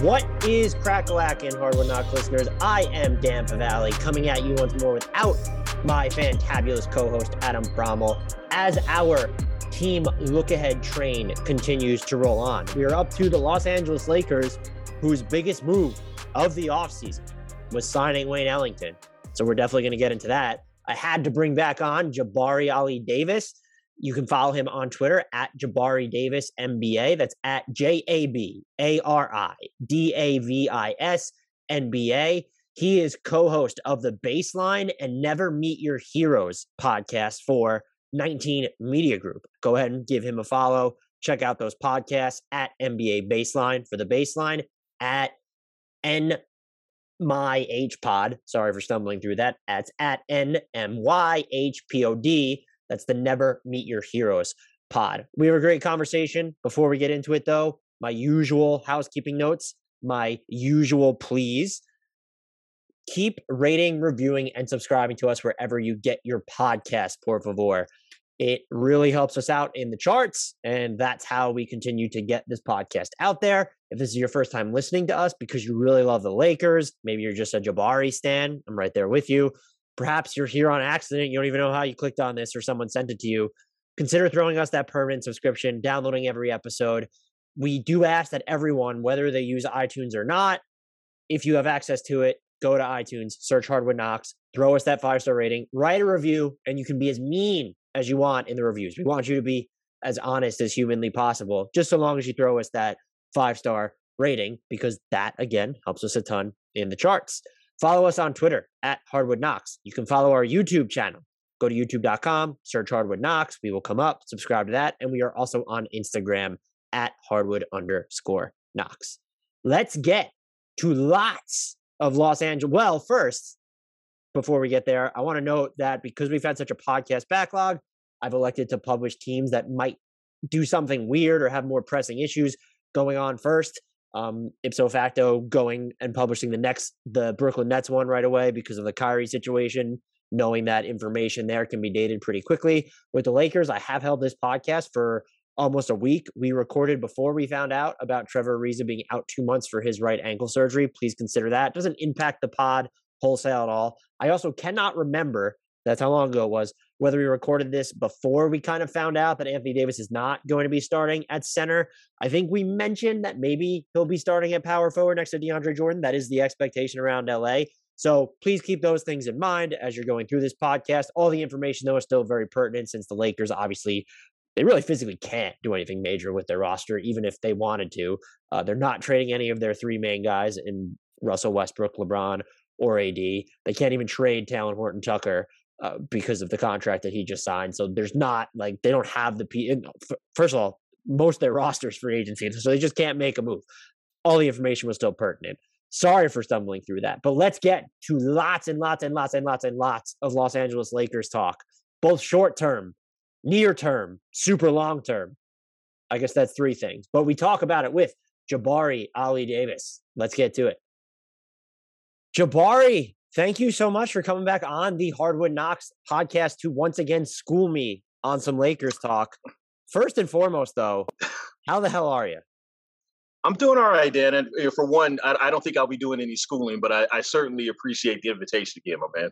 What is Crackalack and Hardwood Knock listeners? I am Dan Favale coming at you once more without my fantabulous co-host Adam Fromal as our team look ahead train continues to roll on. We are up to the Los Angeles Lakers, whose biggest move of the offseason was signing Wayne Ellington. So we're definitely going to get into that. I had to bring back on Jabari Ali Davis. You can follow him on Twitter at Jabari Davis NBA. That's at J A B A R I D A V I S NBA. He is co host of the Baseline and Never Meet Your Heroes podcast for 19 Media Group. Go ahead and give him a follow. Check out those podcasts at NBA Baseline for the Baseline at N my H pod. Sorry for stumbling through that. That's at N M Y H P O D. That's the Never Meet Your Heroes pod. We have a great conversation. Before we get into it, though, my usual housekeeping notes, my usual please. Keep rating, reviewing, and subscribing to us wherever you get your podcast, por favor. It really helps us out in the charts, and that's how we continue to get this podcast out there. If this is your first time listening to us because you really love the Lakers, maybe you're just a Jabari stan, I'm right there with you. Perhaps you're here on accident, you don't even know how you clicked on this or someone sent it to you. Consider throwing us that permanent subscription, downloading every episode. We do ask that everyone, whether they use iTunes or not, if you have access to it, go to iTunes, search Hardwood Knocks, throw us that five star rating, write a review, and you can be as mean as you want in the reviews. We want you to be as honest as humanly possible, just so long as you throw us that five star rating, because that again helps us a ton in the charts. Follow us on Twitter at Hardwood Knocks. You can follow our YouTube channel. Go to youtube.com, search Hardwood Knocks. We will come up, subscribe to that. And we are also on Instagram at Hardwood underscore Knocks. Let's get to lots of Los Angeles. Well, first, before we get there, I want to note that because we've had such a podcast backlog, I've elected to publish teams that might do something weird or have more pressing issues going on first. Um, ipso facto, going and publishing the next, the Brooklyn Nets one right away because of the Kyrie situation, knowing that information there can be dated pretty quickly. With the Lakers, I have held this podcast for almost a week. We recorded before we found out about Trevor Ariza being out two months for his right ankle surgery. Please consider that. It doesn't impact the pod wholesale at all. I also cannot remember, that's how long ago it was, whether we recorded this before we kind of found out that Anthony Davis is not going to be starting at center. I think we mentioned that maybe he'll be starting at power forward next to DeAndre Jordan. That is the expectation around LA. So please keep those things in mind as you're going through this podcast. All the information, though, is still very pertinent since the Lakers obviously they really physically can't do anything major with their roster, even if they wanted to. Uh, they're not trading any of their three main guys in Russell Westbrook, LeBron, or AD. They can't even trade Talen Horton Tucker uh, because of the contract that he just signed. So there's not like they don't have the P. First of all, most of their rosters free agency, so they just can't make a move. All the information was still pertinent. Sorry for stumbling through that, but let's get to lots and lots and lots and lots and lots of Los Angeles Lakers talk, both short term, near term, super long term. I guess that's three things, but we talk about it with Jabari Ali Davis. Let's get to it. Jabari, thank you so much for coming back on the Hardwood Knocks podcast to once again school me on some Lakers talk. First and foremost, though, how the hell are you? I'm doing all right, Dan. And for one, I, I don't think I'll be doing any schooling, but I, I, certainly appreciate the invitation again, my man.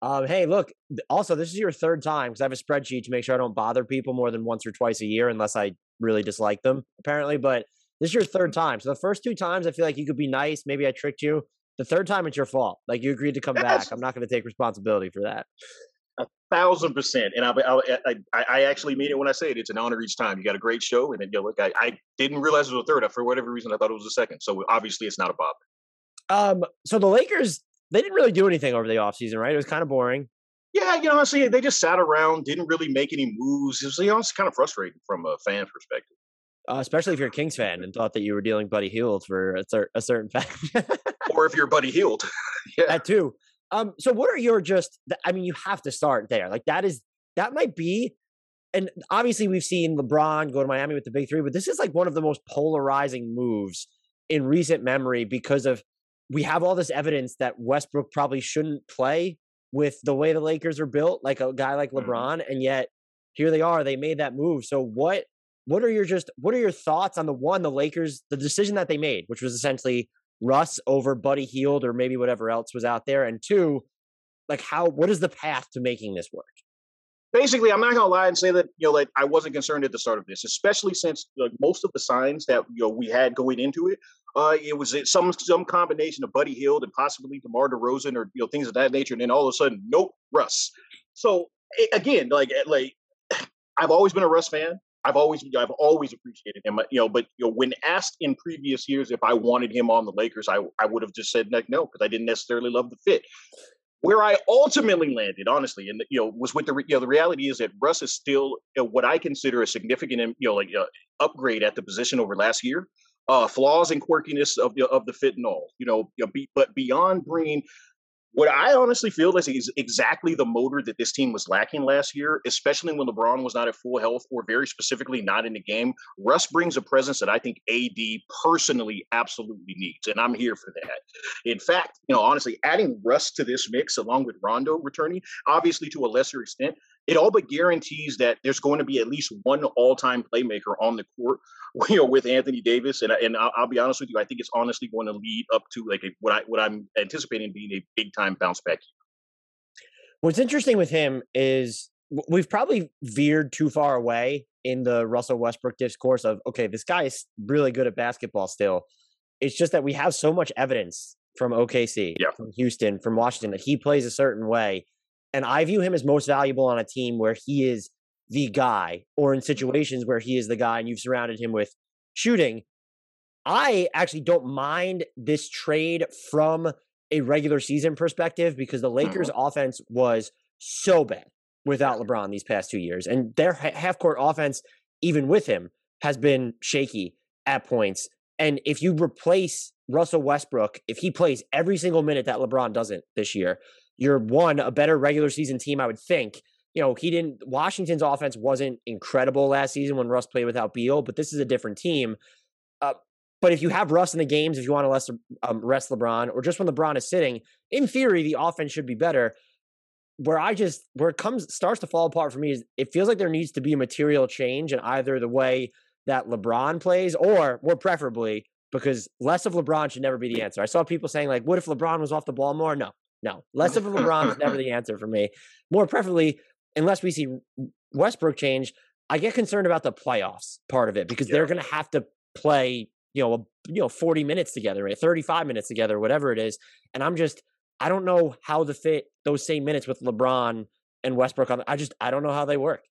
Um, hey, look. Also, this is your third time because I have a spreadsheet to make sure I don't bother people more than once or twice a year, unless I really dislike them. Apparently, but this is your third time. So the first two times, I feel like you could be nice. Maybe I tricked you. The third time, it's your fault. Like you agreed to come back. I'm not going to take responsibility for that. A thousand percent. And I, I, I, I, actually mean it when I say it. It's an honor each time. You got a great show, and then you know, look, I, I didn't realize it was a third. For whatever reason, I thought it was a second. So obviously, it's not a bother. Um. So the Lakers, they didn't really do anything over the offseason, right? It was kind of boring. Yeah, you know, honestly, they just sat around, didn't really make any moves. It was, you know, it's kind of frustrating from a fan perspective. Uh, especially if you're a Kings fan and thought that you were dealing Buddy Hield for a, cer- a certain fact. or if you're Buddy Hield. yeah. That too. Um, so what are your just I mean, you have to start there. Like that is that might be and obviously we've seen LeBron go to Miami with the big three, but this is like one of the most polarizing moves in recent memory because of we have all this evidence that Westbrook probably shouldn't play with the way the Lakers are built, like a guy like mm-hmm. LeBron, and yet here they are. They made that move. So what what are your just what are your thoughts on the one the Lakers the decision that they made, which was essentially Russ over Buddy Hield or maybe whatever else was out there, and two, like how what is the path to making this work? Basically, I'm not gonna lie and say that you know, like I wasn't concerned at the start of this, especially since like most of the signs that you know we had going into it, uh, it was some some combination of Buddy Hield and possibly DeMar DeRozan or you know things of that nature, and then all of a sudden, nope, Russ. So again, like like I've always been a Russ fan. I've always I've always appreciated him. You know, but you know, when asked in previous years if I wanted him on the Lakers, I I would have just said like no because I didn't necessarily love the fit. Where I ultimately landed, honestly, and you know, was with the you know the reality is that Russ is still you know, what I consider a significant you know like uh, upgrade at the position over last year. Uh, flaws and quirkiness of the of the fit and all, you know, you know be, but beyond bringing what I honestly feel is, is exactly the motor that this team was lacking last year, especially when LeBron was not at full health or very specifically not in the game. Russ brings a presence that I think AD personally absolutely needs, and I'm here for that. In fact, you know, honestly, adding Russ to this mix along with Rondo returning, obviously to a lesser extent, it all but guarantees that there's going to be at least one all-time playmaker on the court, you know, with Anthony Davis. And and I'll, I'll be honest with you, I think it's honestly going to lead up to like a, what I what I'm anticipating being a big time bounce back. What's interesting with him is we've probably veered too far away in the Russell Westbrook discourse of okay, this guy is really good at basketball still. It's just that we have so much evidence from OKC, yeah. from Houston, from Washington that he plays a certain way and I view him as most valuable on a team where he is the guy or in situations where he is the guy and you've surrounded him with shooting. I actually don't mind this trade from a regular season perspective because the Lakers' mm-hmm. offense was so bad without LeBron these past two years. And their half court offense, even with him, has been shaky at points. And if you replace Russell Westbrook, if he plays every single minute that LeBron doesn't this year, you're one a better regular season team, I would think. You know, he didn't. Washington's offense wasn't incredible last season when Russ played without Beal, but this is a different team. Uh, but if you have Russ in the games, if you want to less, um, rest LeBron, or just when LeBron is sitting, in theory, the offense should be better. Where I just where it comes starts to fall apart for me is it feels like there needs to be a material change in either the way that LeBron plays, or more preferably, because less of LeBron should never be the answer. I saw people saying like, "What if LeBron was off the ball more?" No, no, less of a LeBron is never the answer for me. More preferably, unless we see Westbrook change, I get concerned about the playoffs part of it because yeah. they're going to have to play, you know, a, you know, 40 minutes together, right? 35 minutes together, whatever it is. And I'm just, I don't know how to fit those same minutes with LeBron and Westbrook on. I just, I don't know how they work.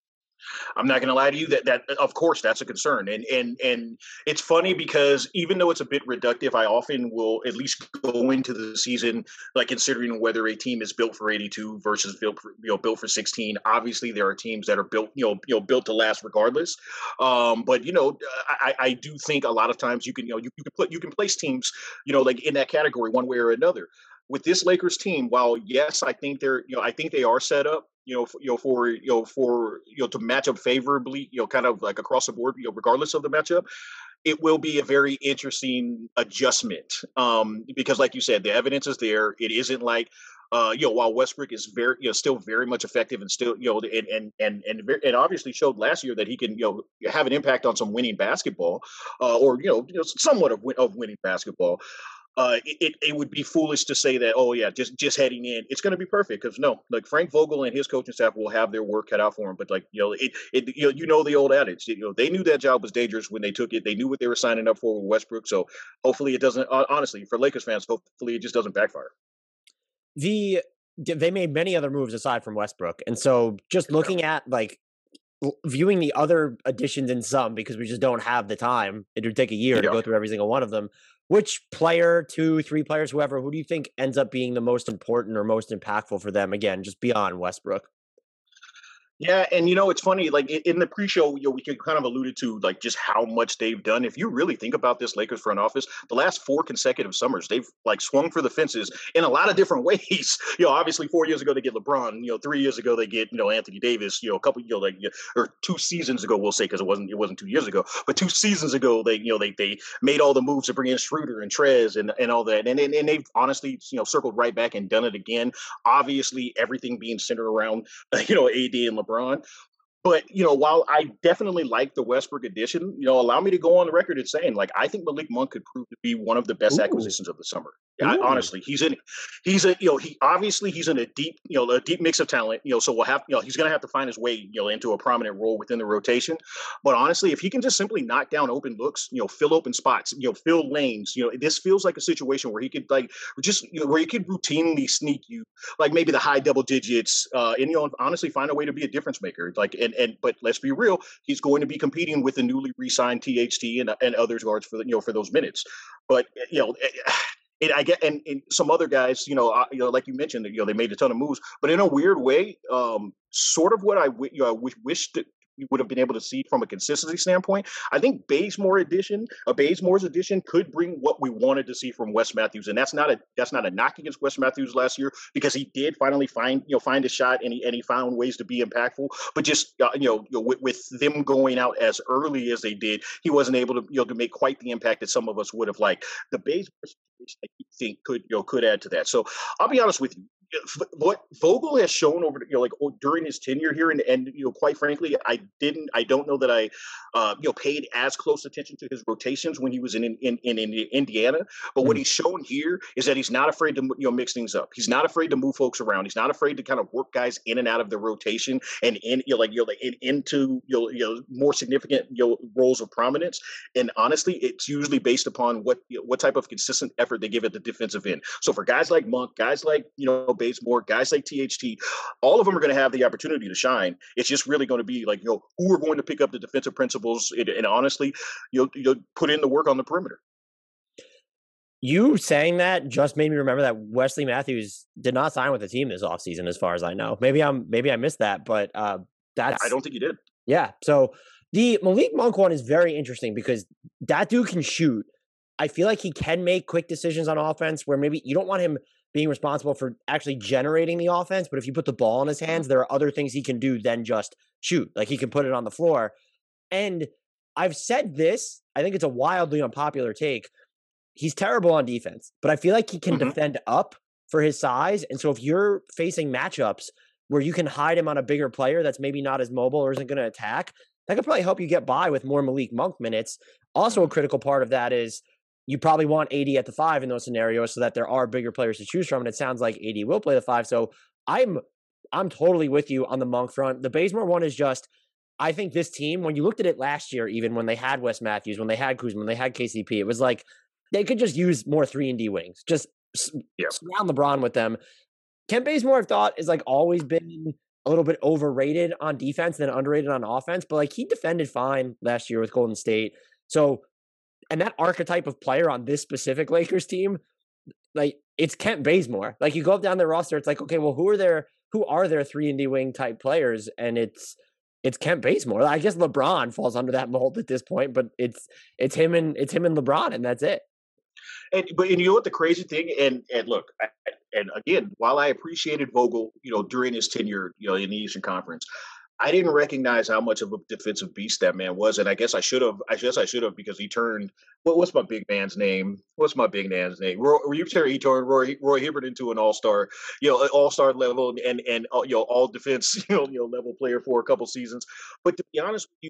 I'm not going to lie to you that that of course that's a concern, and and and it's funny because even though it's a bit reductive, I often will at least go into the season like considering whether a team is built for 82 versus built for, you know built for 16. Obviously, there are teams that are built you know you know built to last regardless. Um, but you know, I, I do think a lot of times you can you know you, you can put you can place teams you know like in that category one way or another with this Lakers team, while yes, I think they're you know I think they are set up you know, you know, for you know, for you know, to match up favorably, you know, kind of like across the board, you know, regardless of the matchup, it will be a very interesting adjustment. Um, because, like you said, the evidence is there. It isn't like, uh, you know, while Westbrook is very, you know, still very much effective and still, you know, and and and and, and obviously showed last year that he can, you know, have an impact on some winning basketball, uh, or you know, you know, somewhat of, of winning basketball uh, it, it would be foolish to say that, oh yeah, just just heading in, it's going to be perfect because no, like Frank Vogel and his coaching staff will have their work cut out for him. But like you know, it, it you know, you know the old adage, you know, they knew that job was dangerous when they took it. They knew what they were signing up for with Westbrook. So hopefully it doesn't. Honestly, for Lakers fans, hopefully it just doesn't backfire. The they made many other moves aside from Westbrook, and so just looking at like viewing the other additions in some because we just don't have the time. It would take a year yeah. to go through every single one of them which player, two, three players, whoever, who do you think ends up being the most important or most impactful for them? Again, just beyond Westbrook. Yeah, and you know it's funny. Like in the pre-show, you know, we kind of alluded to like just how much they've done. If you really think about this Lakers front office, the last four consecutive summers, they've like swung for the fences in a lot of different ways. You know, obviously four years ago they get LeBron. You know, three years ago they get you know Anthony Davis. You know, a couple you know like or two seasons ago we'll say because it wasn't it wasn't two years ago, but two seasons ago they you know they they made all the moves to bring in Schroeder and Trez and and all that, and and, and they've honestly you know circled right back and done it again. Obviously everything being centered around you know AD and LeBron grunt but you know, while I definitely like the Westbrook addition, you know, allow me to go on the record as saying like I think Malik Monk could prove to be one of the best Ooh. acquisitions of the summer. I, honestly, he's in. He's a you know he obviously he's in a deep you know a deep mix of talent. You know, so we'll have you know he's going to have to find his way you know into a prominent role within the rotation. But honestly, if he can just simply knock down open looks, you know, fill open spots, you know, fill lanes, you know, this feels like a situation where he could like just you know where he could routinely sneak you like maybe the high double digits, uh, and you know honestly find a way to be a difference maker. Like and and but let's be real, he's going to be competing with the newly re-signed THT and and others guards for the, you know for those minutes. But you know eh, it, I get and, and, some other guys, you know, uh, you know, like you mentioned, you know, they made a ton of moves, but in a weird way, um, sort of what I, w- you know, I wish, wished you would have been able to see from a consistency standpoint. I think Bazemore edition, a Bazemore's edition, could bring what we wanted to see from Wes Matthews, and that's not a that's not a knock against Wes Matthews last year because he did finally find you know find a shot and he and he found ways to be impactful. But just uh, you know, you know with, with, them going out as early as they did, he wasn't able to you know to make quite the impact that some of us would have liked. The Bazemore situation, I think could you know could add to that. So I'll be honest with you what Vogel has shown over you know like during his tenure here and and you know quite frankly I didn't I don't know that I uh, you know paid as close attention to his rotations when he was in in, in, in Indiana but mm-hmm. what he's shown here is that he's not afraid to you know mix things up he's not afraid to move folks around he's not afraid to kind of work guys in and out of the rotation and in you know like you know like in, into you know, you know more significant you know roles of prominence and honestly it's usually based upon what you know, what type of consistent effort they give at the defensive end so for guys like Monk guys like you know Bazemore, guys like THT, all of them are going to have the opportunity to shine. It's just really going to be like, you know, who are going to pick up the defensive principles and, and honestly, you'll, you'll put in the work on the perimeter. You saying that just made me remember that Wesley Matthews did not sign with the team this offseason, as far as I know. Maybe I'm maybe I missed that, but uh that's I don't think you did. Yeah. So the Malik Monk one is very interesting because that dude can shoot. I feel like he can make quick decisions on offense where maybe you don't want him being responsible for actually generating the offense. But if you put the ball in his hands, there are other things he can do than just shoot. Like he can put it on the floor. And I've said this, I think it's a wildly unpopular take. He's terrible on defense, but I feel like he can mm-hmm. defend up for his size. And so if you're facing matchups where you can hide him on a bigger player that's maybe not as mobile or isn't going to attack, that could probably help you get by with more Malik Monk minutes. Also, a critical part of that is you probably want AD at the five in those scenarios so that there are bigger players to choose from. And it sounds like AD will play the five. So I'm I'm totally with you on the Monk front. The Bazemore one is just I think this team, when you looked at it last year, even when they had Wes Matthews, when they had Kuzma, when they had KCP, it was like they could just use more three and D wings. Just yeah. surround LeBron with them. Kent Bazemore, I've thought, is like always been a little bit overrated on defense and underrated on offense, but like he defended fine last year with Golden State. So and that archetype of player on this specific Lakers team, like it's Kent Bazemore. Like you go down the roster, it's like, okay, well, who are there? Who are their three and D wing type players? And it's it's Kent Bazemore. I guess LeBron falls under that mold at this point, but it's it's him and it's him and LeBron, and that's it. And but and you know what the crazy thing and and look, I, and again, while I appreciated Vogel, you know, during his tenure, you know, in the Eastern Conference, I didn't recognize how much of a defensive beast that man was, and I guess I should have. I guess I should have because he turned. What, what's my big man's name? What's my big man's name? Roy, you he turned Roy, Roy Hibbert into an all star, you know, all star level and and uh, you know all defense, you know, you know level player for a couple seasons. But to be honest with you,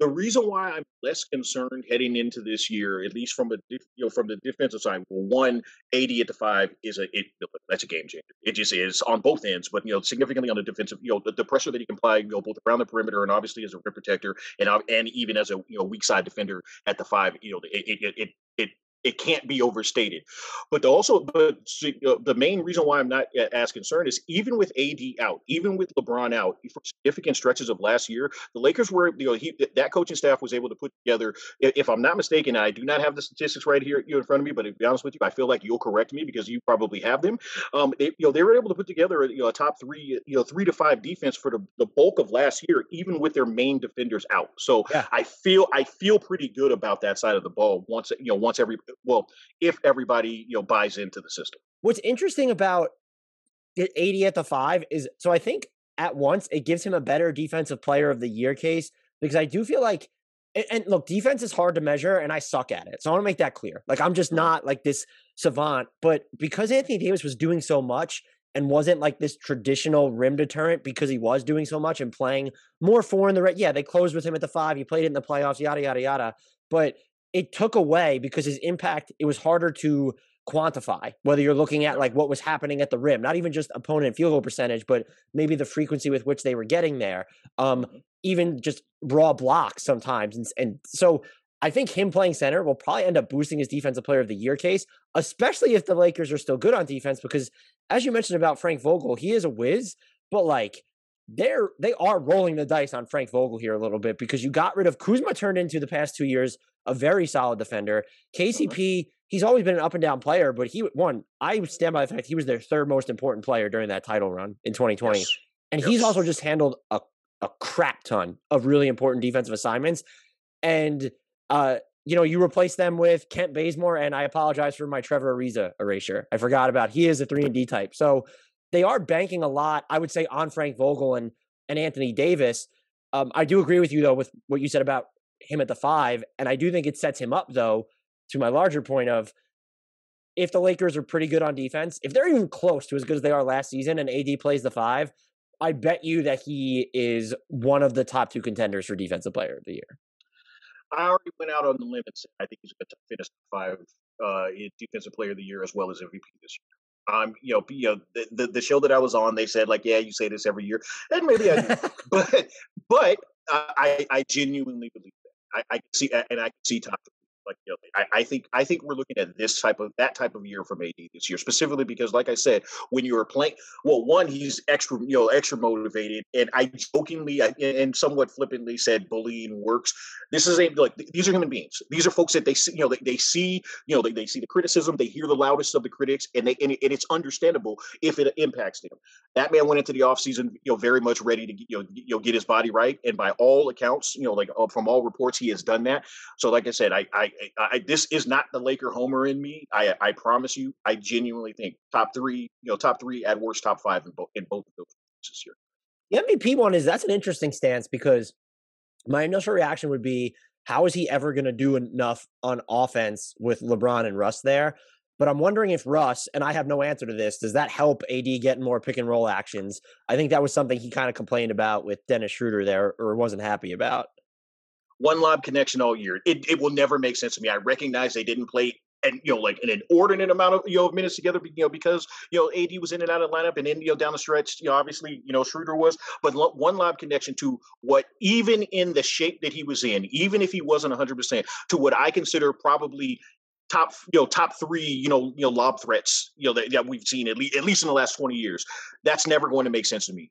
the reason why I'm less concerned heading into this year, at least from a you know from the defensive side, well, one AD at the five is a it, that's a game changer. It just is on both ends, but you know significantly on the defensive, you know the, the pressure that he can apply, you know both around the perimeter and obviously as a rim protector, and and even as a you know weak side defender at the five, you know it it it, it it can't be overstated. But also, but the main reason why I'm not as concerned is even with AD out, even with LeBron out for significant stretches of last year, the Lakers were you know he, that coaching staff was able to put together. If I'm not mistaken, I do not have the statistics right here in front of me, but to be honest with you, I feel like you'll correct me because you probably have them. Um, they, you know they were able to put together you know a top three you know three to five defense for the, the bulk of last year, even with their main defenders out. So yeah. I feel I feel pretty good about that side of the ball once you know once every well, if everybody you know buys into the system. What's interesting about AD at the five is so I think at once it gives him a better defensive player of the year case because I do feel like and, look, defense is hard to measure, and I suck at it. So I want to make that clear. Like I'm just not like this savant, but because Anthony Davis was doing so much, and wasn't like this traditional rim deterrent because he was doing so much and playing more four in the red. Yeah, they closed with him at the five. He played it in the playoffs, yada yada yada. But it took away because his impact. It was harder to quantify whether you're looking at like what was happening at the rim, not even just opponent field goal percentage, but maybe the frequency with which they were getting there. Um, mm-hmm. even just raw blocks sometimes, and, and so I think him playing center will probably end up boosting his defensive player of the year case, especially if the Lakers are still good on defense. Because as you mentioned about Frank Vogel, he is a whiz, but like they're they are rolling the dice on Frank Vogel here a little bit because you got rid of Kuzma turned into the past two years a very solid defender. KCP, mm-hmm. he's always been an up and down player, but he one I stand by the fact he was their third most important player during that title run in 2020, yes. and yes. he's also just handled a a crap ton of really important defensive assignments and uh, you know, you replace them with Kent Bazemore, and I apologize for my Trevor Ariza erasure. I forgot about he is a three and D type. So they are banking a lot, I would say, on Frank Vogel and and Anthony Davis. Um, I do agree with you though with what you said about him at the five, and I do think it sets him up though to my larger point of if the Lakers are pretty good on defense, if they're even close to as good as they are last season, and AD plays the five, I bet you that he is one of the top two contenders for defensive player of the year. I already went out on the said I think he's going to finish five uh, defensive player of the year as well as MVP this year. Um, you know, you know, the, the, the show that I was on, they said like, yeah, you say this every year, and maybe I do, but but uh, I I genuinely believe that. I, I see and I can see top like you know, I, I, think I think we're looking at this type of that type of year from AD this year, specifically because, like I said, when you are playing, well, one he's extra you know extra motivated, and I jokingly and somewhat flippantly said bullying works. This is a like these are human beings. These are folks that they see you know they, they see you know they, they see the criticism, they hear the loudest of the critics, and they and, it, and it's understandable if it impacts them. That man went into the offseason, you know, very much ready to you know you know get his body right, and by all accounts, you know, like uh, from all reports, he has done that. So, like I said, I I I, this is not the Laker homer in me. I I promise you, I genuinely think top three, you know, top three at worst, top five in both in both of those this year. The MVP one is that's an interesting stance because my initial reaction would be, how is he ever going to do enough on offense with LeBron and Russ there? But I'm wondering if Russ, and I have no answer to this, does that help AD get more pick and roll actions? I think that was something he kind of complained about with Dennis Schroeder there or wasn't happy about one lob connection all year. It, it will never make sense to me. I recognize they didn't play and you know like an inordinate amount of you know minutes together you know because you know AD was in and out of lineup and then you know down the stretch you know obviously you know Schroeder was but one lob connection to what even in the shape that he was in even if he wasn't 100% to what I consider probably top you know top 3 you know you know lob threats you know that, that we've seen at least at least in the last 20 years that's never going to make sense to me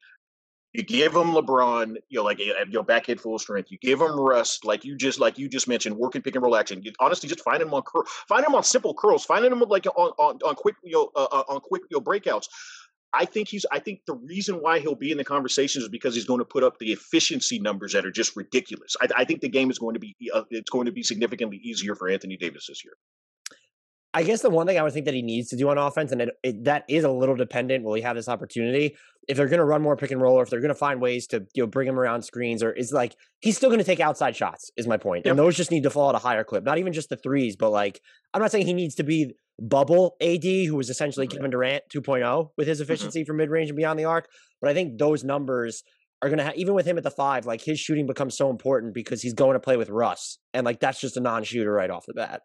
you give him LeBron, you know, like you know, back at full strength. You give him rest, like you just like you just mentioned, working pick and roll action. You, honestly, just find him on cur- find him on simple curls, find him like on on, on quick you know uh, uh, on quick you know breakouts. I think he's. I think the reason why he'll be in the conversations is because he's going to put up the efficiency numbers that are just ridiculous. I, I think the game is going to be. Uh, it's going to be significantly easier for Anthony Davis this year. I guess the one thing I would think that he needs to do on offense, and it, it, that is a little dependent. Will he have this opportunity? If they're going to run more pick and roll, or if they're going to find ways to you know bring him around screens, or is like he's still going to take outside shots. Is my point, yep. and those just need to fall at a higher clip. Not even just the threes, but like I'm not saying he needs to be bubble AD, who was essentially Kevin Durant 2.0 with his mm-hmm. efficiency mm-hmm. from mid range and beyond the arc. But I think those numbers are going to have, even with him at the five, like his shooting becomes so important because he's going to play with Russ. And like that's just a non shooter right off the bat.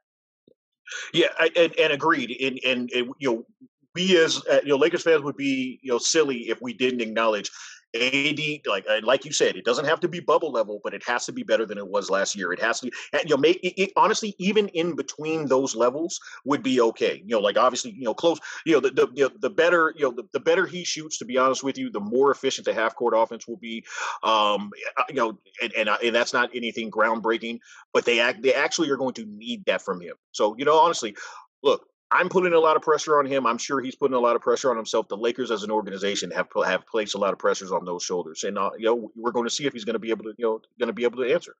Yeah, I, and, and agreed. And, and, and you know, we as uh, you know Lakers fans would be you know silly if we didn't acknowledge AD, like uh, like you said, it doesn't have to be bubble level, but it has to be better than it was last year. It has to, and, you know, make it, it, honestly, even in between those levels would be okay. You know, like obviously, you know, close. You know, the the you know, the better you know the, the better he shoots. To be honest with you, the more efficient the half court offense will be. Um, uh, you know, and and, uh, and that's not anything groundbreaking, but they act they actually are going to need that from him. So you know, honestly, look, I'm putting a lot of pressure on him. I'm sure he's putting a lot of pressure on himself. The Lakers, as an organization, have have placed a lot of pressures on those shoulders, and uh, you know we're going to see if he's going to be able to you know going to be able to answer.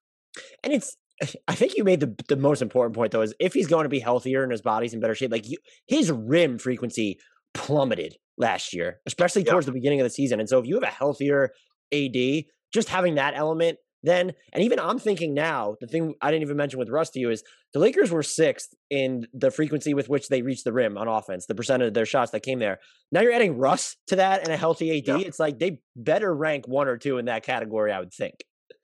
And it's, I think you made the the most important point though is if he's going to be healthier and his body's in better shape, like you, his rim frequency plummeted last year, especially towards the beginning of the season. And so if you have a healthier AD, just having that element then. And even I'm thinking now, the thing I didn't even mention with Russ to you is the Lakers were sixth in the frequency with which they reached the rim on offense, the percentage of their shots that came there. Now you're adding Russ to that and a healthy AD. Yeah. It's like they better rank one or two in that category, I would think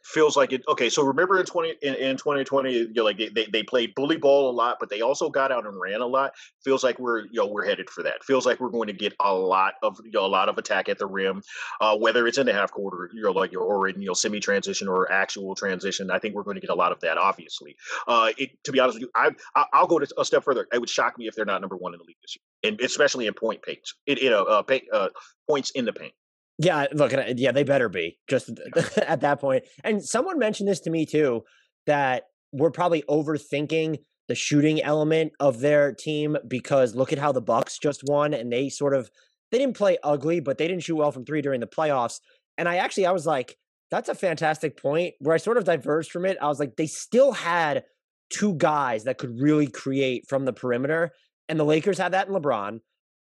feels like it. Okay, so remember in twenty in, in twenty twenty, you know, like they, they, played bully ball a lot, but they also got out and ran a lot. Feels like we're you know we're headed for that. Feels like we're going to get a lot of you know a lot of attack at the rim, uh, whether it's in the half quarter, you know, like or in you know semi transition or actual transition. I think we're going to get a lot of that. Obviously, uh, it, to be honest with you, I, I will go to a step further. It would shock me if they're not number one in the league this year, and especially in point paints. It you know uh, paint, uh, points in the paint. Yeah, look, at it. yeah, they better be just at that point. And someone mentioned this to me too that we're probably overthinking the shooting element of their team because look at how the Bucks just won and they sort of they didn't play ugly, but they didn't shoot well from 3 during the playoffs. And I actually I was like that's a fantastic point where I sort of diverged from it. I was like they still had two guys that could really create from the perimeter and the Lakers had that in LeBron. And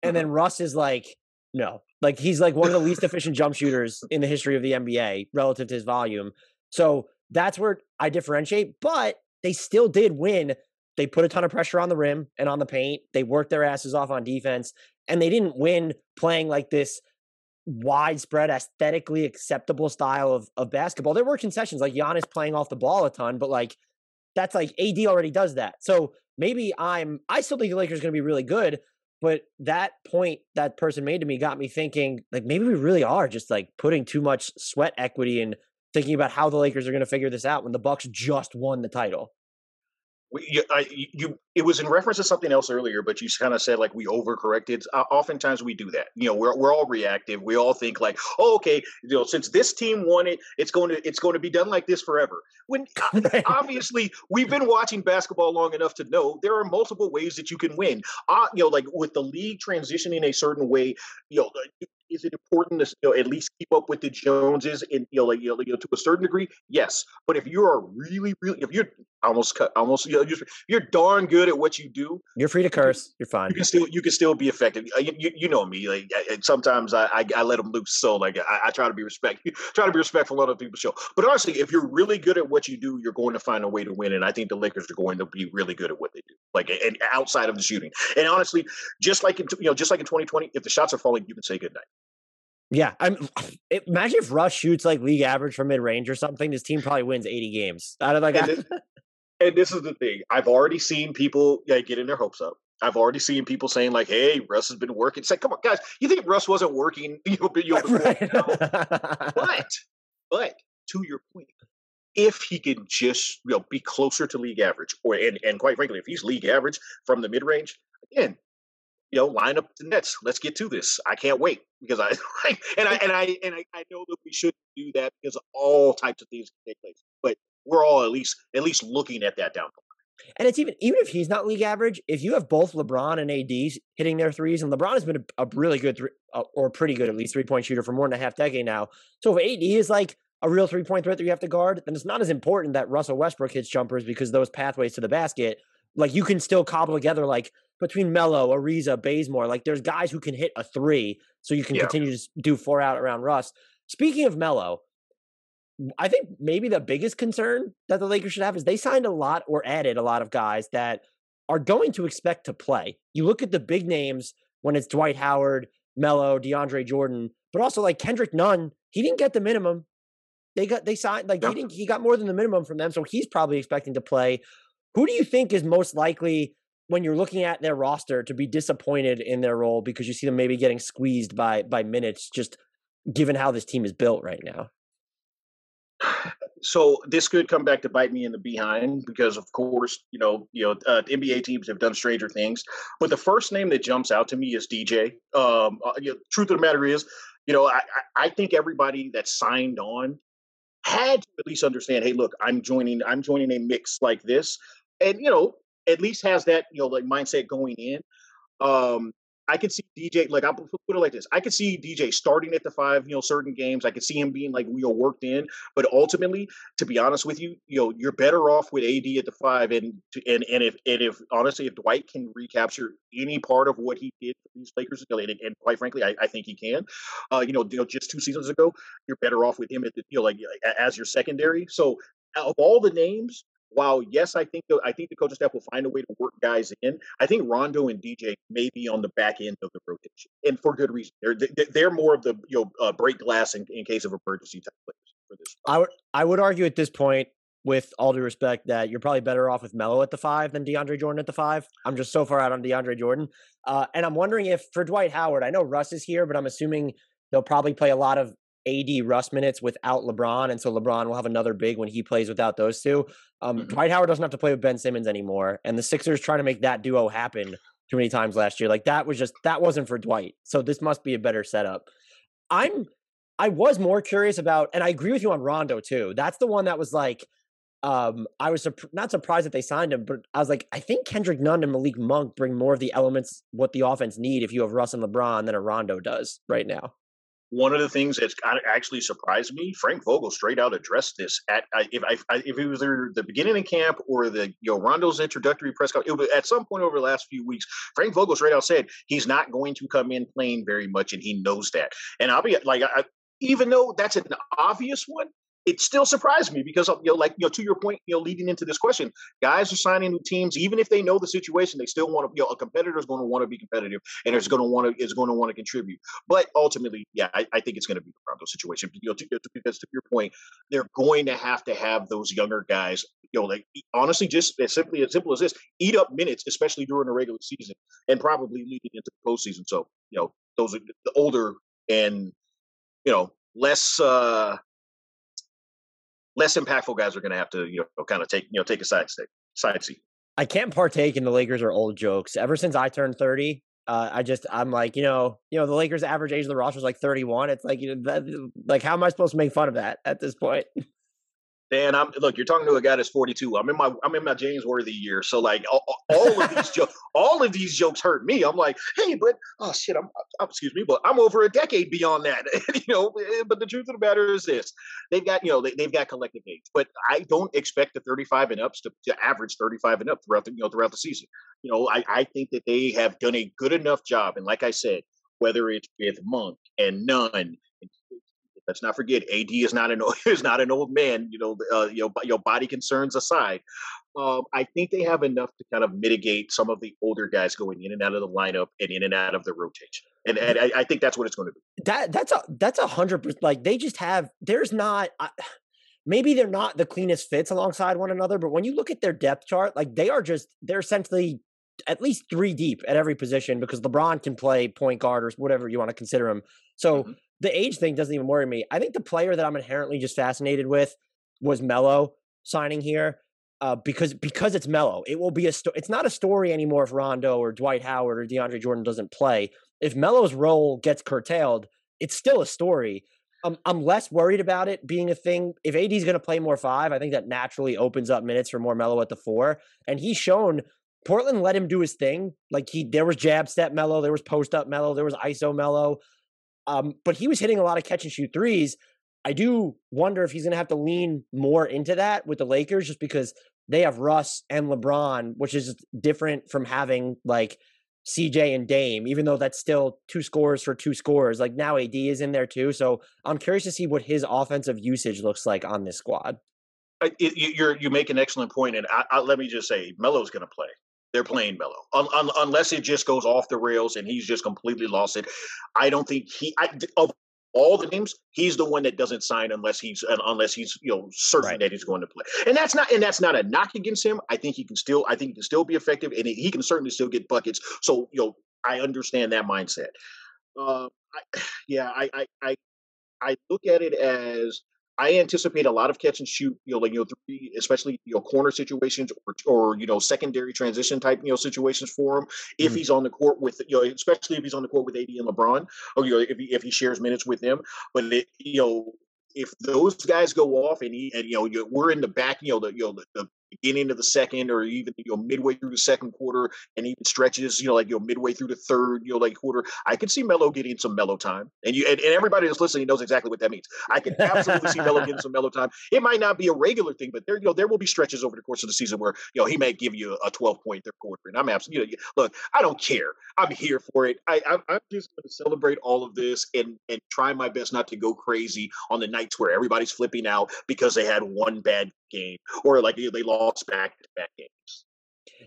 mm-hmm. then Russ is like no, like he's like one of the least efficient jump shooters in the history of the NBA relative to his volume. So that's where I differentiate. But they still did win. They put a ton of pressure on the rim and on the paint. They worked their asses off on defense, and they didn't win playing like this widespread, aesthetically acceptable style of, of basketball. There were concessions like Giannis playing off the ball a ton, but like that's like AD already does that. So maybe I'm I still think the Lakers are going to be really good, but that point that person made to me got me thinking, like maybe we really are just like putting too much sweat equity and thinking about how the Lakers are going to figure this out when the Bucks just won the title you, I, you, it was in reference to something else earlier, but you kind of said like we overcorrected. Uh, oftentimes we do that. You know, we're we're all reactive. We all think like, oh, okay, you know, since this team won it, it's going to it's going to be done like this forever. When obviously we've been watching basketball long enough to know there are multiple ways that you can win. Uh, you know, like with the league transitioning a certain way, you know, is it important to you know, at least keep up with the Joneses in you know, like, you know, you know, to a certain degree? Yes, but if you are really, really, if you're almost cut, almost you know, you're, you're darn good at what you do, you're free to curse. You're fine. You can still you can still be effective. Uh, you, you, you know me. Like sometimes I, I, I let them loose, so like I, I try to be respect try to be respectful of other people's show. But honestly, if you're really good at what you do, you're going to find a way to win. And I think the Lakers are going to be really good at what they do, like and outside of the shooting. And honestly, just like in, you know, just like in 2020, if the shots are falling, you can say good night. Yeah, I'm. Imagine if Russ shoots like league average from mid range or something. This team probably wins 80 games out of like. And, this, and this is the thing. I've already seen people yeah, getting their hopes up. I've already seen people saying like, "Hey, Russ has been working." It's like, come on, guys. You think Russ wasn't working? You know, you know, right. no. but, but to your point, if he can just you know be closer to league average, or and, and quite frankly, if he's league average from the mid range, again, you know, line up the nets. Let's get to this. I can't wait because I and I and I and I, I know that we should do that because all types of things can take place. But we're all at least at least looking at that down and it's even even if he's not league average, if you have both LeBron and AD's hitting their threes, and LeBron has been a, a really good three, uh, or pretty good at least three point shooter for more than a half decade now. So if AD is like a real three point threat that you have to guard, then it's not as important that Russell Westbrook hits jumpers because those pathways to the basket, like you can still cobble together like between Melo, Ariza, Bazemore. Like there's guys who can hit a three, so you can yeah. continue to do four out around Russ. Speaking of Melo, I think maybe the biggest concern that the Lakers should have is they signed a lot or added a lot of guys that are going to expect to play. You look at the big names when it's Dwight Howard, Melo, DeAndre Jordan, but also like Kendrick Nunn, he didn't get the minimum. They got they signed like he didn't he got more than the minimum from them, so he's probably expecting to play. Who do you think is most likely when you're looking at their roster to be disappointed in their role because you see them maybe getting squeezed by by minutes just given how this team is built right now? So this could come back to bite me in the behind because, of course, you know, you know, uh, NBA teams have done stranger things. But the first name that jumps out to me is DJ. Um, uh, you know, truth of the matter is, you know, I, I think everybody that signed on had to at least understand, hey, look, I'm joining, I'm joining a mix like this, and you know, at least has that you know like mindset going in. Um, I could see DJ like I'll put it like this. I could see DJ starting at the five, you know, certain games. I could see him being like you know worked in, but ultimately, to be honest with you, you know, you're better off with AD at the five, and and and if and if honestly, if Dwight can recapture any part of what he did for these Lakers, and, and quite frankly, I, I, think he can. Uh, you know, you know, just two seasons ago, you're better off with him at the you know like as your secondary. So of all the names, while yes, I think the, I think the coaching staff will find a way to work guys in. I think Rondo and DJ may be on the back end of the rotation, and for good reason. They're they're more of the you know uh, break glass in, in case of emergency type players for this. I would I would argue at this point, with all due respect, that you're probably better off with Melo at the five than DeAndre Jordan at the five. I'm just so far out on DeAndre Jordan, uh, and I'm wondering if for Dwight Howard, I know Russ is here, but I'm assuming they'll probably play a lot of AD Russ minutes without LeBron, and so LeBron will have another big when he plays without those two. Um, mm-hmm. Dwight Howard doesn't have to play with Ben Simmons anymore, and the Sixers trying to make that duo happen too many times last year. Like that was just that wasn't for Dwight. So this must be a better setup. I'm I was more curious about, and I agree with you on Rondo too. That's the one that was like, um, I was not surprised that they signed him, but I was like, I think Kendrick Nunn and Malik Monk bring more of the elements what the offense need if you have Russ and LeBron than a Rondo does right now one of the things that's actually surprised me, Frank Vogel straight out addressed this at uh, if I, if it was either the beginning of camp or the you know Rondo's introductory press conference, at some point over the last few weeks, Frank Vogel straight out said he's not going to come in playing very much, and he knows that. And I'll be like, I, even though that's an obvious one, it still surprised me because you know, like you know, to your point, you know, leading into this question, guys are signing new teams, even if they know the situation, they still want to. You know, a competitor is going to want to be competitive, and is going to want to is going to want to contribute. But ultimately, yeah, I, I think it's going to be the Rondo situation. You know, to, because to your point, they're going to have to have those younger guys. You know, like honestly, just as simply as simple as this, eat up minutes, especially during the regular season, and probably leading into the postseason. So, you know, those are the older and you know less. uh less impactful guys are going to have to you know kind of take you know take a side stick side seat. I can't partake in the Lakers are old jokes. Ever since I turned thirty, uh, I just I'm like you know you know the Lakers average age of the roster is like 31. It's like you know that, like how am I supposed to make fun of that at this point? Dan, I'm look. You're talking to a guy that's 42. I'm in my I'm in my James Worthy year. So like all, all of these jokes, all of these jokes hurt me. I'm like, hey, but oh shit, I'm, I'm excuse me, but I'm over a decade beyond that. you know, eh, but the truth of the matter is this: they've got you know they, have got collective age, but I don't expect the 35 and ups to, to average 35 and up throughout the you know throughout the season. You know, I I think that they have done a good enough job, and like I said, whether it's with Monk and Nunn Let's not forget, AD is not an is not an old man. You know, uh, you know, your body concerns aside, um, I think they have enough to kind of mitigate some of the older guys going in and out of the lineup and in and out of the rotation. And, and I, I think that's what it's going to be. That that's a that's a hundred percent. Like they just have. There's not. Uh, maybe they're not the cleanest fits alongside one another, but when you look at their depth chart, like they are just they're essentially at least three deep at every position because LeBron can play point guard or whatever you want to consider him. So mm-hmm the age thing doesn't even worry me. I think the player that I'm inherently just fascinated with was Melo signing here. Uh, because because it's Melo, it will be a sto- it's not a story anymore if Rondo or Dwight Howard or DeAndre Jordan doesn't play. If Melo's role gets curtailed, it's still a story. Um, I'm less worried about it being a thing. If AD is going to play more five, I think that naturally opens up minutes for more Melo at the four. And he's shown Portland let him do his thing. Like he, there was jab step Melo, there was post up Melo, there was ISO Melo. Um, but he was hitting a lot of catch and shoot threes. I do wonder if he's going to have to lean more into that with the Lakers just because they have Russ and LeBron, which is different from having like CJ and Dame, even though that's still two scores for two scores. Like now AD is in there too. So I'm curious to see what his offensive usage looks like on this squad. It, you you make an excellent point, and I, I, let me just say, Melo's going to play they're playing Melo. Un- un- unless it just goes off the rails and he's just completely lost it. I don't think he I, of all the names, he's the one that doesn't sign unless he's unless he's you know certain right. that he's going to play. And that's not and that's not a knock against him. I think he can still I think he can still be effective and he can certainly still get buckets. So you know I understand that mindset. Uh, I, yeah, I, I I I look at it as I anticipate a lot of catch and shoot, you know, like you know, three, especially you know, corner situations or, or you know, secondary transition type, you know, situations for him. If mm-hmm. he's on the court with, you know, especially if he's on the court with AD and LeBron, or you know, if he, if he shares minutes with them. But it, you know, if those guys go off and he and you know, we're in the back, you know, the you know the, the beginning of the second or even you know midway through the second quarter and even stretches you know like you know midway through the third you know like quarter I could see Melo getting some Melo time. And you and, and everybody that's listening knows exactly what that means. I can absolutely see Melo getting some Melo time. It might not be a regular thing but there you know there will be stretches over the course of the season where you know he may give you a 12 point third quarter. And I'm absolutely you know, look I don't care. I'm here for it. I, I I'm just going to celebrate all of this and and try my best not to go crazy on the nights where everybody's flipping out because they had one bad game or like they lost back to back games.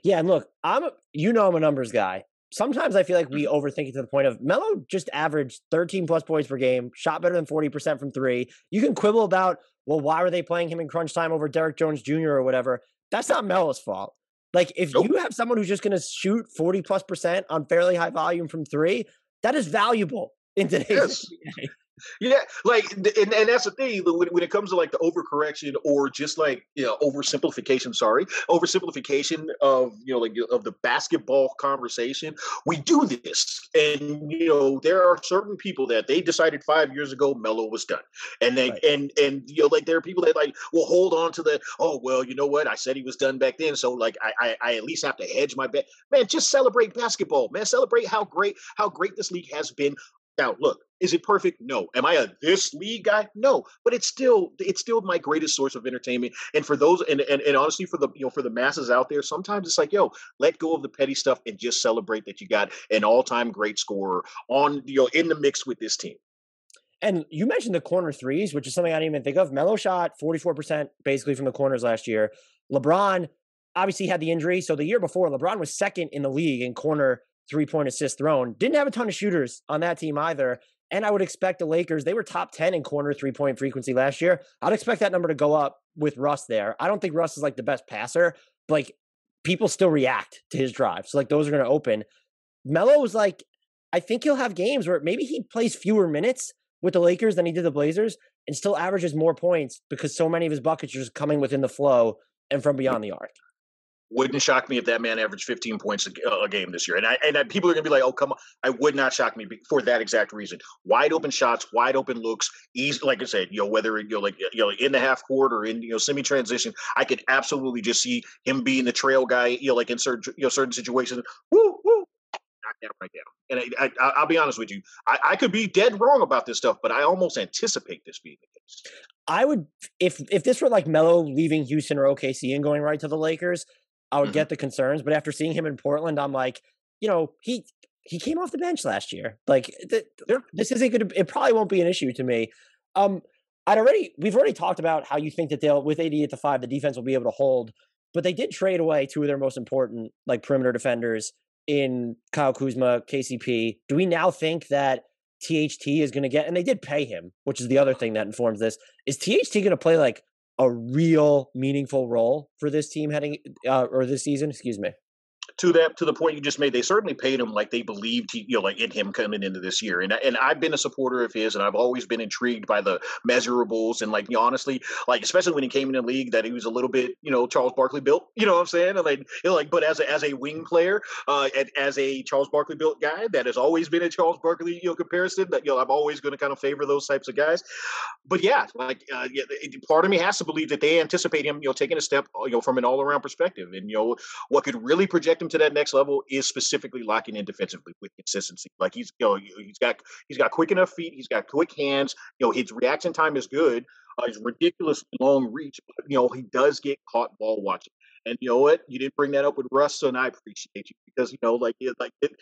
Yeah, and look, I'm a, you know I'm a numbers guy. Sometimes I feel like we mm-hmm. overthink it to the point of Melo just averaged 13 plus points per game, shot better than 40% from three. You can quibble about, well, why were they playing him in crunch time over Derrick Jones Jr. or whatever? That's not Melo's fault. Like if nope. you have someone who's just going to shoot 40 plus percent on fairly high volume from three, that is valuable in today's yes. Yeah, like, and, and that's the thing when, when it comes to like the overcorrection or just like you know oversimplification. Sorry, oversimplification of you know like of the basketball conversation. We do this, and you know there are certain people that they decided five years ago Melo was done, and they right. and and you know like there are people that like will hold on to the oh well you know what I said he was done back then, so like I I, I at least have to hedge my bet. Man, just celebrate basketball, man. Celebrate how great how great this league has been now, look, is it perfect? No. Am I a this league guy? No. But it's still it's still my greatest source of entertainment. And for those and, and and honestly for the you know for the masses out there, sometimes it's like, yo, let go of the petty stuff and just celebrate that you got an all-time great scorer on you know in the mix with this team. And you mentioned the corner threes, which is something I didn't even think of. Melo shot 44% basically from the corners last year. LeBron obviously had the injury. So the year before, LeBron was second in the league in corner three point assist thrown. Didn't have a ton of shooters on that team either. And I would expect the Lakers, they were top 10 in corner three point frequency last year. I'd expect that number to go up with Russ there. I don't think Russ is like the best passer, but like people still react to his drive. So like those are going to open. Melo was like, I think he'll have games where maybe he plays fewer minutes with the Lakers than he did the Blazers and still averages more points because so many of his buckets are just coming within the flow and from beyond the arc wouldn't shock me if that man averaged 15 points a, a game this year. And I, and I, people are going to be like, "Oh, come on!" I would not shock me for that exact reason. Wide open shots, wide open looks, easy. Like I said, you know, whether you know, like you know, in the half court or in you know semi transition, I could absolutely just see him being the trail guy. You know, like in certain you know certain situations. Woo woo. Knock that right down. And I, will be honest with you, I, I could be dead wrong about this stuff, but I almost anticipate this being the case. I would, if if this were like Melo leaving Houston or OKC and going right to the Lakers, I would mm-hmm. get the concerns. But after seeing him in Portland, I'm like, you know, he he came off the bench last year. Like th- this isn't going to. It probably won't be an issue to me. Um, I'd already we've already talked about how you think that they'll with 88 to five, the defense will be able to hold. But they did trade away two of their most important like perimeter defenders in Kyle Kuzma, KCP. Do we now think that THT is going to get? And they did pay him, which is the other thing that informs this. Is THT going to play like a real meaningful role for this team heading uh, or this season. Excuse me to that to the point you just made, they certainly paid him like they believed he, you know, like in him coming into this year. And and I've been a supporter of his, and I've always been intrigued by the measurables and like you know, honestly, like especially when he came in the league, that he was a little bit, you know, Charles Barkley built. You know what I'm saying? And like, you know, like, but as a as a wing player, uh, as a Charles Barkley built guy, that has always been a Charles Barkley you know comparison. That you know, I'm always going to kind of favor those types of guys. But yeah, like, uh, yeah, part of me has to believe that they anticipate him, you know, taking a step, you know, from an all around perspective, and you know, what could really project him to that next level is specifically locking in defensively with consistency. Like he's you know he's got he's got quick enough feet, he's got quick hands. You know his reaction time is good. Uh, his ridiculous long reach, but you know he does get caught ball watching. And you know what? You didn't bring that up with Russ, so I appreciate you because you know like it, like it,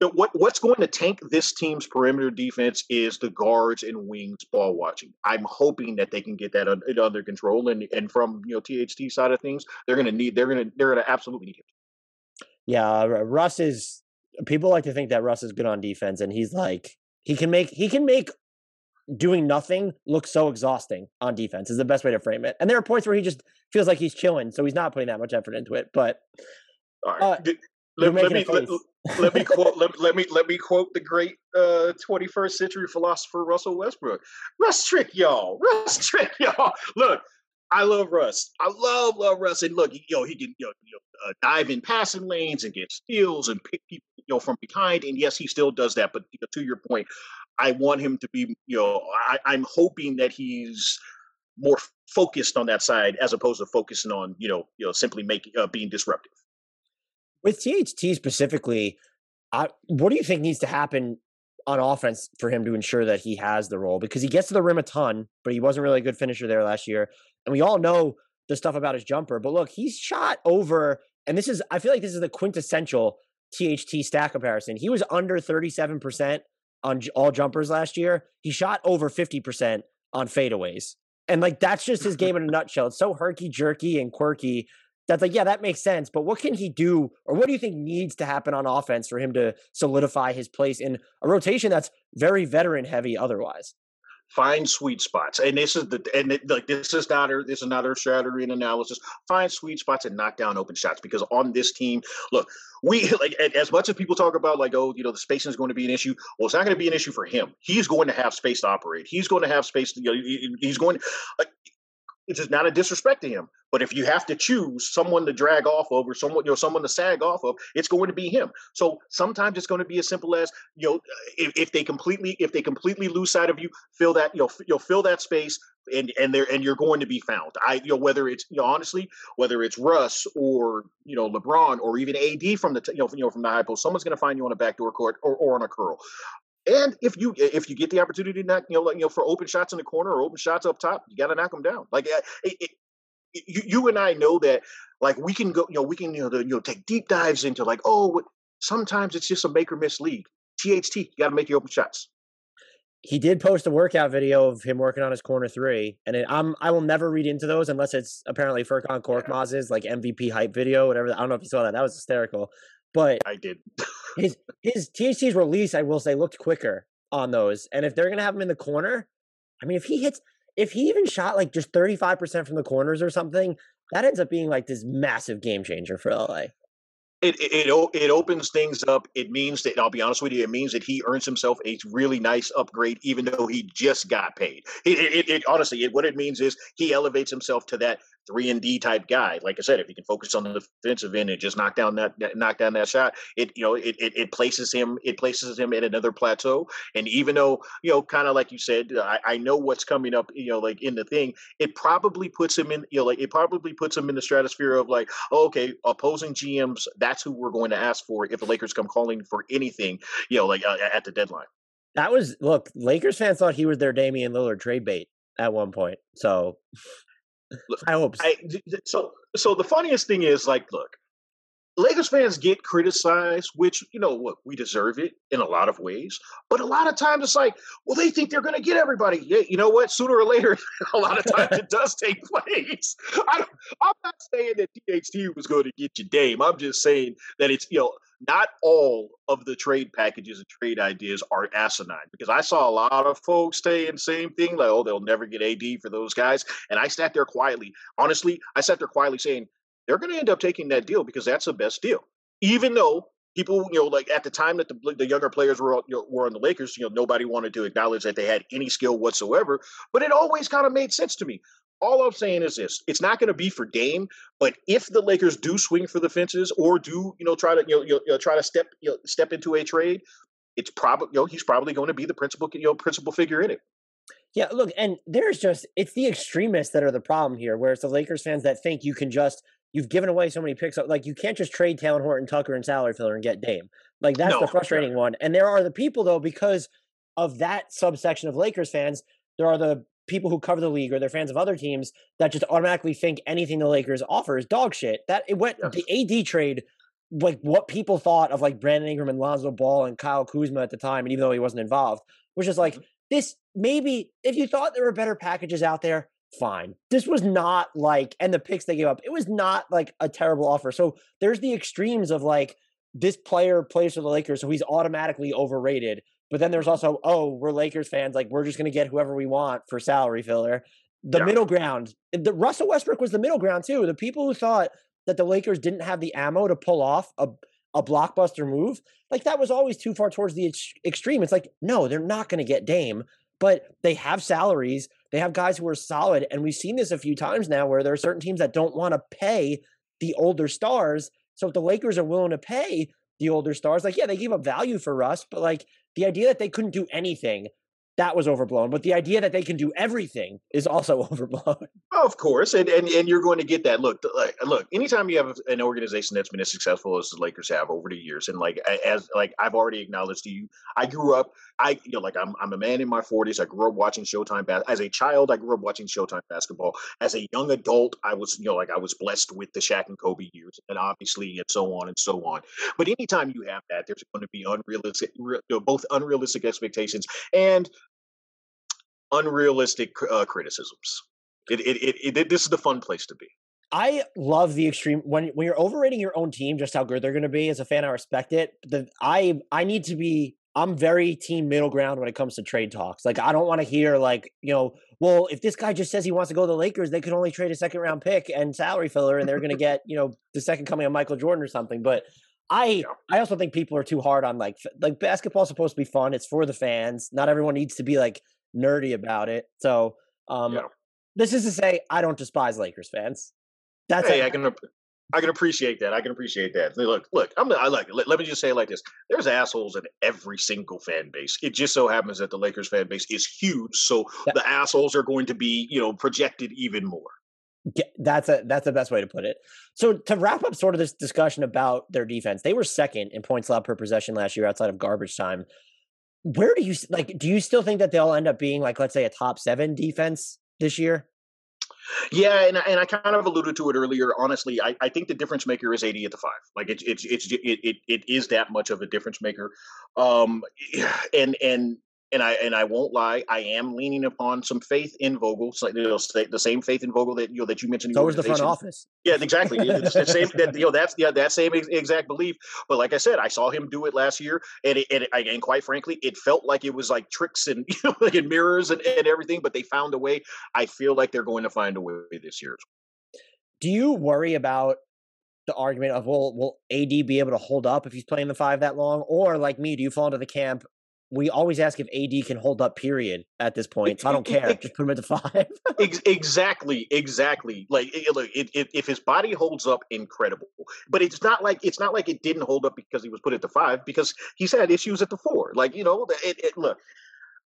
what what's going to tank this team's perimeter defense is the guards and wings ball watching. I'm hoping that they can get that under, under control, and and from you know THT side of things, they're going to need they're going to they're going to absolutely need him. Yeah, Russ is. People like to think that Russ is good on defense, and he's like he can make he can make doing nothing look so exhausting on defense is the best way to frame it. And there are points where he just feels like he's chilling, so he's not putting that much effort into it. But uh, let, let, me let, let, me quote let, let, me let me quote the great uh, 21st century philosopher Russell Westbrook. Russ trick y'all. Russ trick y'all. Look, I love Russ. I love love Russ. And look, yo, he can you know, uh, dive in passing lanes and get steals and pick people know from behind. And yes, he still does that. But you know, to your point, I want him to be. You know, I, I'm hoping that he's more focused on that side as opposed to focusing on you know you know simply making uh, being disruptive. With THT specifically, I, what do you think needs to happen on offense for him to ensure that he has the role? Because he gets to the rim a ton, but he wasn't really a good finisher there last year, and we all know the stuff about his jumper. But look, he's shot over, and this is I feel like this is the quintessential THT stat comparison. He was under thirty seven percent on all jumpers last year. He shot over 50% on fadeaways. And like that's just his game in a nutshell. It's so herky jerky and quirky. That's like, yeah, that makes sense. But what can he do, or what do you think needs to happen on offense for him to solidify his place in a rotation that's very veteran heavy otherwise? find sweet spots and this is the and it, like this is not our this is not our strategy and analysis find sweet spots and knock down open shots because on this team look we like as much as people talk about like oh you know the spacing is going to be an issue well it's not going to be an issue for him he's going to have space to operate he's going to have space to you know, he's going like it's just not a disrespect to him. But if you have to choose someone to drag off of or someone, you know, someone to sag off of, it's going to be him. So sometimes it's going to be as simple as, you know, if, if they completely, if they completely lose sight of you, fill that, you know, you'll fill that space and and there and you're going to be found. I you know whether it's you know honestly whether it's Russ or you know LeBron or even AD from the you know you know from the high post, someone's going to find you on a backdoor court or, or on a curl. And if you if you get the opportunity to knock, you know, like, you know, for open shots in the corner or open shots up top, you got to knock them down. Like it, it, you, you and I know that, like we can go, you know, we can you know, the, you know take deep dives into like, oh, sometimes it's just a make or miss league. THT, you got to make your open shots. He did post a workout video of him working on his corner three, and it, I'm I will never read into those unless it's apparently Furkan Korkmaz's like MVP hype video, whatever. I don't know if you saw that. That was hysterical. But I did. his his THT's release, I will say, looked quicker on those. And if they're gonna have him in the corner, I mean, if he hits, if he even shot like just thirty five percent from the corners or something, that ends up being like this massive game changer for LA. It, it it it opens things up. It means that I'll be honest with you. It means that he earns himself a really nice upgrade, even though he just got paid. It, it, it honestly, it, what it means is he elevates himself to that three and D type guy. Like I said, if he can focus on the defensive end and just knock down that, knock down that shot, it you know it, it, it places him it places him at another plateau. And even though you know, kind of like you said, I, I know what's coming up. You know, like in the thing, it probably puts him in. You know, like it probably puts him in the stratosphere of like, oh, okay, opposing GMs. That's who we're going to ask for if the Lakers come calling for anything. You know, like uh, at the deadline. That was look. Lakers fans thought he was their Damian Lillard trade bait at one point. So I hope. So. I, so, so the funniest thing is, like, look, Lakers fans get criticized, which you know what we deserve it in a lot of ways. But a lot of times it's like, well, they think they're going to get everybody. Yeah, you know what? Sooner or later, a lot of times it does take place. I am not saying that THT was going to get you Dame. I'm just saying that it's you know not all of the trade packages and trade ideas are asinine because I saw a lot of folks saying same thing like, oh, they'll never get AD for those guys. And I sat there quietly. Honestly, I sat there quietly saying, they're going to end up taking that deal because that's the best deal. Even though people, you know, like at the time that the, the younger players were you know, were on the Lakers, you know, nobody wanted to acknowledge that they had any skill whatsoever. But it always kind of made sense to me all I'm saying is this: it's not going to be for Dame, but if the Lakers do swing for the fences or do you know try to you know, you know try to step you know, step into a trade, it's probably you know he's probably going to be the principal you know principal figure in it. Yeah, look, and there's just it's the extremists that are the problem here, where it's the Lakers fans that think you can just you've given away so many picks, like you can't just trade Talen Horton Tucker and salary filler and get Dame. Like that's no, the frustrating one. And there are the people though because of that subsection of Lakers fans, there are the people who cover the league or they're fans of other teams that just automatically think anything the Lakers offer is dog shit. That it went yes. the AD trade, like what people thought of like Brandon Ingram and Lonzo Ball and Kyle Kuzma at the time, and even though he wasn't involved, was just like mm-hmm. this. Maybe if you thought there were better packages out there, fine. This was not like, and the picks they gave up, it was not like a terrible offer. So there's the extremes of like this player plays for the Lakers, so he's automatically overrated. But then there's also, oh, we're Lakers fans. Like, we're just going to get whoever we want for salary filler. The yeah. middle ground. The Russell Westbrook was the middle ground, too. The people who thought that the Lakers didn't have the ammo to pull off a, a blockbuster move, like, that was always too far towards the ex- extreme. It's like, no, they're not going to get Dame, but they have salaries. They have guys who are solid. And we've seen this a few times now where there are certain teams that don't want to pay the older stars. So if the Lakers are willing to pay the older stars, like, yeah, they gave up value for Russ, but like, the idea that they couldn't do anything that was overblown. But the idea that they can do everything is also overblown. Of course, and and, and you're going to get that. Look, look. Anytime you have an organization that's been as successful as the Lakers have over the years, and like as like I've already acknowledged to you, I grew up. I you know like I'm I'm a man in my 40s. I grew up watching Showtime bas- as a child. I grew up watching Showtime basketball. As a young adult, I was you know like I was blessed with the Shaq and Kobe years, and obviously and so on and so on. But anytime you have that, there's going to be unrealistic, you know, both unrealistic expectations and unrealistic uh, criticisms. It, it, it, this is the fun place to be. I love the extreme when when you're overrating your own team, just how good they're going to be. As a fan, I respect it. The I I need to be. I'm very team middle ground when it comes to trade talks. Like I don't want to hear like you know, well, if this guy just says he wants to go to the Lakers, they could only trade a second round pick and salary filler, and they're going to get you know the second coming of Michael Jordan or something. But I yeah. I also think people are too hard on like like basketball's supposed to be fun. It's for the fans. Not everyone needs to be like nerdy about it. So um, yeah. this is to say, I don't despise Lakers fans. That's hey, I can I can appreciate that. I can appreciate that. Look, look, I'm I like let, let me just say it like this. There's assholes in every single fan base. It just so happens that the Lakers fan base is huge, so that, the assholes are going to be, you know, projected even more. That's a that's the best way to put it. So to wrap up sort of this discussion about their defense, they were second in points allowed per possession last year outside of garbage time where do you like do you still think that they'll end up being like let's say a top seven defense this year yeah, and, and I kind of alluded to it earlier. Honestly, I, I think the difference maker is AD at the five. Like it's it's it's it, it, it is that much of a difference maker. Um, and and and I and I won't lie, I am leaning upon some faith in Vogel, so, you know, the same faith in Vogel that you know that you mentioned. So was the front office. Yeah, exactly. the same. That, you know, that's yeah, that same exact belief. But like I said, I saw him do it last year, and it, and, and quite frankly, it felt like it was like tricks and you know, like in mirrors and, and everything. But they found a way. I feel like they're going to find a way this year. Do you worry about the argument of will will AD be able to hold up if he's playing the five that long, or like me, do you fall into the camp we always ask if AD can hold up. Period. At this point, so I don't care. Just put him at the five. exactly, exactly. Like, look, it, it, if his body holds up, incredible. But it's not like it's not like it didn't hold up because he was put at the five because he's had issues at the four. Like, you know, it, look,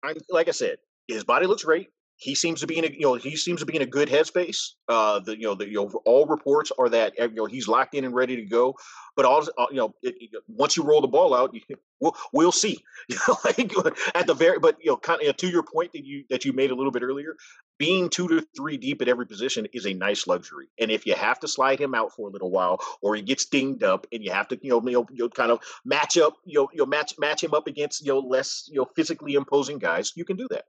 I like I said, his body looks great he seems to be in a you know he seems to be in a good headspace. Uh, the you know the you know all reports are that you know he's locked in and ready to go. But all uh, you know it, once you roll the ball out, you, we'll we'll see. You know, like at the very but you know kind of to your point that you that you made a little bit earlier, being two to three deep at every position is a nice luxury. And if you have to slide him out for a little while, or he gets dinged up, and you have to you know you know, you know kind of match up you know, you know match match him up against you know less you know physically imposing guys, you can do that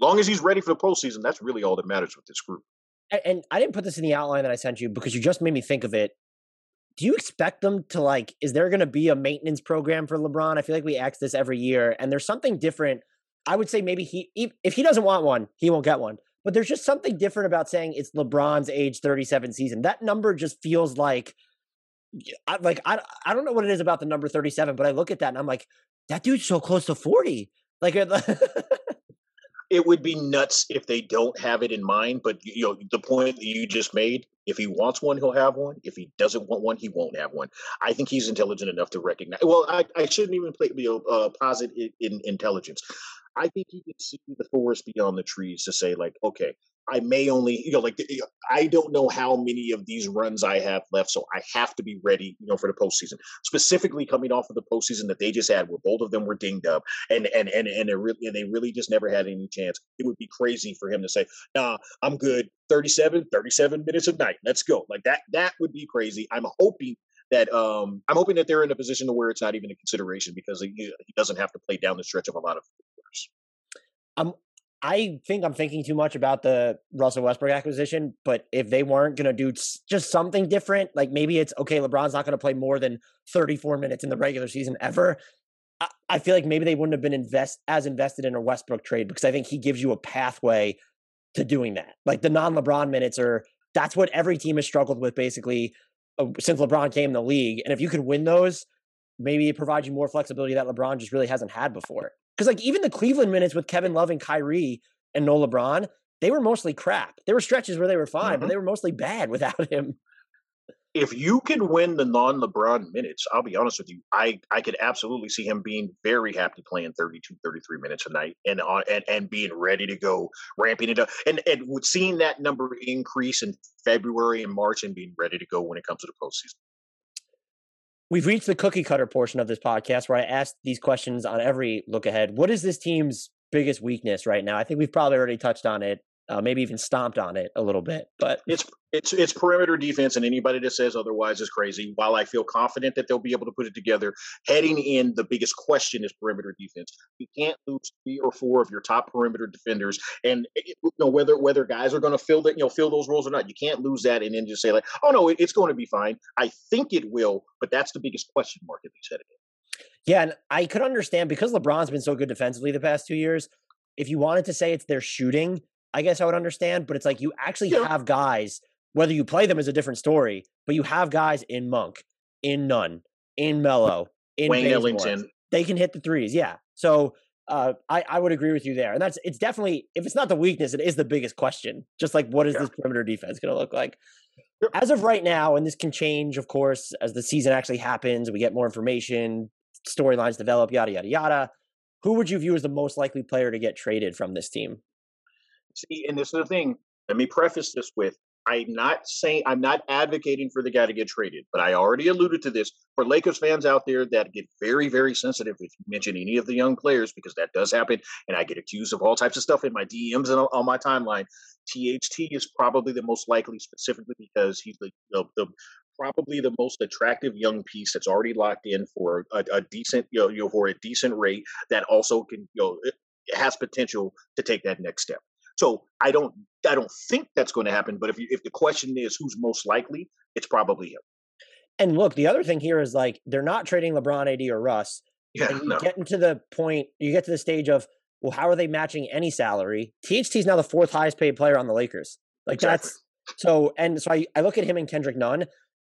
long as he's ready for the postseason, that's really all that matters with this group. And, and I didn't put this in the outline that I sent you because you just made me think of it. Do you expect them to like? Is there going to be a maintenance program for LeBron? I feel like we ask this every year, and there's something different. I would say maybe he, if he doesn't want one, he won't get one. But there's just something different about saying it's LeBron's age 37 season. That number just feels like, I, like I, I don't know what it is about the number 37, but I look at that and I'm like, that dude's so close to 40. Like, it would be nuts if they don't have it in mind. But you know, the point that you just made, if he wants one, he'll have one. If he doesn't want one, he won't have one. I think he's intelligent enough to recognize. Well, I, I shouldn't even play you know, uh, posit in, in intelligence. I think he can see the forest beyond the trees to say like, okay, I may only, you know, like eh, eh, I don't know how many of these runs I have left, so I have to be ready, you know, for the postseason. Specifically, coming off of the postseason that they just had, where both of them were dinged up, and and and and they really and they really just never had any chance. It would be crazy for him to say, "Nah, I'm good. 37, 37 minutes a night. Let's go." Like that. That would be crazy. I'm hoping that um I'm hoping that they're in a position to where it's not even a consideration because he, he doesn't have to play down the stretch of a lot of quarters. I think I'm thinking too much about the Russell Westbrook acquisition, but if they weren't going to do just something different, like maybe it's okay, LeBron's not going to play more than 34 minutes in the regular season ever. I, I feel like maybe they wouldn't have been invest as invested in a Westbrook trade because I think he gives you a pathway to doing that. Like the non-LeBron minutes are that's what every team has struggled with basically since LeBron came in the league. And if you could win those, maybe it provides you more flexibility that LeBron just really hasn't had before. Because like even the Cleveland minutes with Kevin Love and Kyrie and no LeBron, they were mostly crap. There were stretches where they were fine, mm-hmm. but they were mostly bad without him. If you can win the non-LeBron minutes, I'll be honest with you, I I could absolutely see him being very happy playing 32, 33 minutes a night and on and, and being ready to go, ramping it up, and and seeing that number increase in February and March and being ready to go when it comes to the postseason. We've reached the cookie cutter portion of this podcast where I ask these questions on every look ahead. What is this team's biggest weakness right now? I think we've probably already touched on it uh, maybe even stomped on it a little bit. But it's it's it's perimeter defense, and anybody that says otherwise is crazy. While I feel confident that they'll be able to put it together, heading in, the biggest question is perimeter defense. You can't lose three or four of your top perimeter defenders, and eh, you know whether whether guys are going to fill that you know fill those roles or not. You can't lose that and then just say like, oh no, it's going to be fine. I think it will, but that's the biggest question mark at least heading in. Yeah, and I could understand because LeBron's been so good defensively the past two years. If you wanted to say it's their shooting, I guess I would understand, but it's like you actually yeah. have guys, whether you play them is a different story, but you have guys in Monk, in Nunn, in Melo, in Wayne Ellington. They can hit the threes, yeah. So uh, I, I would agree with you there. And that's it's definitely if it's not the weakness, it is the biggest question. Just like what is yeah. this perimeter defense gonna look like? As of right now, and this can change, of course, as the season actually happens, we get more information, storylines develop, yada yada yada. Who would you view as the most likely player to get traded from this team? See, and this is the thing. Let me preface this with I'm not saying I'm not advocating for the guy to get traded, but I already alluded to this for Lakers fans out there that get very, very sensitive if you mention any of the young players because that does happen, and I get accused of all types of stuff in my DMs and on my timeline. THT is probably the most likely, specifically because he's the, the, the probably the most attractive young piece that's already locked in for a, a decent, you know, you know, for a decent rate that also can, you know, has potential to take that next step. So I don't I don't think that's going to happen. But if you, if the question is who's most likely, it's probably him. And look, the other thing here is like they're not trading LeBron, AD, or Russ. Yeah, and you no. get into the point, you get to the stage of well, how are they matching any salary? THT is now the fourth highest paid player on the Lakers. Like exactly. that's so, and so I, I look at him and Kendrick Nunn,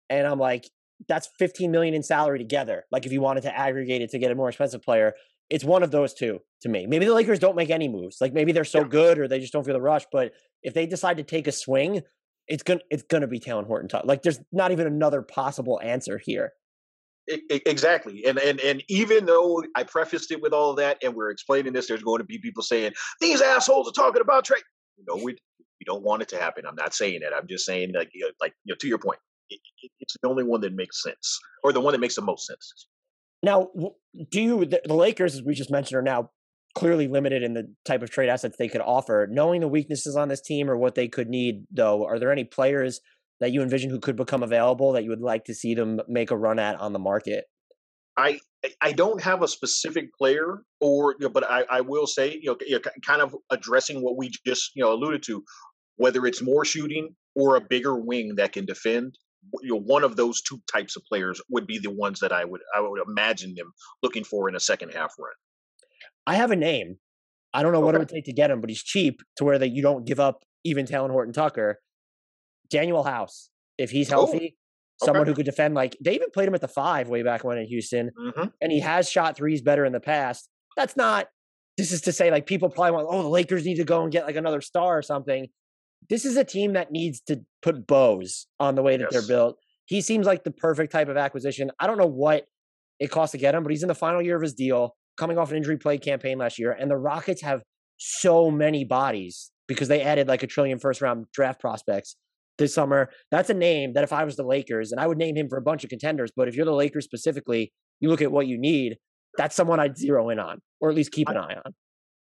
and I'm like, that's 15 million in salary together. Like if you wanted to aggregate it to get a more expensive player, it's one of those two to me. Maybe the Lakers don't make any moves. Like maybe they're so yeah. good or they just don't feel the rush. But if they decide to take a swing, it's gonna it's gonna be Talen Horton. Like there's not even another possible answer here. Exactly, and and and even though I prefaced it with all of that, and we're explaining this, there's going to be people saying these assholes are talking about trade. You know, we we don't want it to happen. I'm not saying that. I'm just saying like you know, like you know, to your point, it, it, it's the only one that makes sense, or the one that makes the most sense. Now, do you, the, Lakers, as we just mentioned, are now clearly limited in the type of trade assets they could offer. Knowing the weaknesses on this team or what they could need, though, are there any players that you envision who could become available that you would like to see them make a run at on the market? I I don't have a specific player, or you know, but I, I will say you know kind of addressing what we just you know alluded to, whether it's more shooting or a bigger wing that can defend you know, one of those two types of players would be the ones that I would I would imagine them looking for in a second half run. I have a name. I don't know okay. what it would take to get him, but he's cheap to where that you don't give up even Talen Horton Tucker. Danuel House, if he's oh, healthy, oh. someone who could defend. Like they even played him at the five way back when in Houston, mm-hmm. and he has shot threes better in the past. That's not. This is to say, like people probably want, oh, the Lakers need to go and get like another star or something this is a team that needs to put bows on the way that yes. they're built. He seems like the perfect type of acquisition. I don't know what it costs to get him, but he's in the final year of his deal, coming off an injury play campaign last year. And the Rockets have so many bodies because they added like a trillion first round draft prospects this summer. That's a name that if I was the Lakers, and I would name him for a bunch of contenders, but if you're the Lakers specifically, you look at what you need, that's someone I'd zero in on, or at least keep an eye on.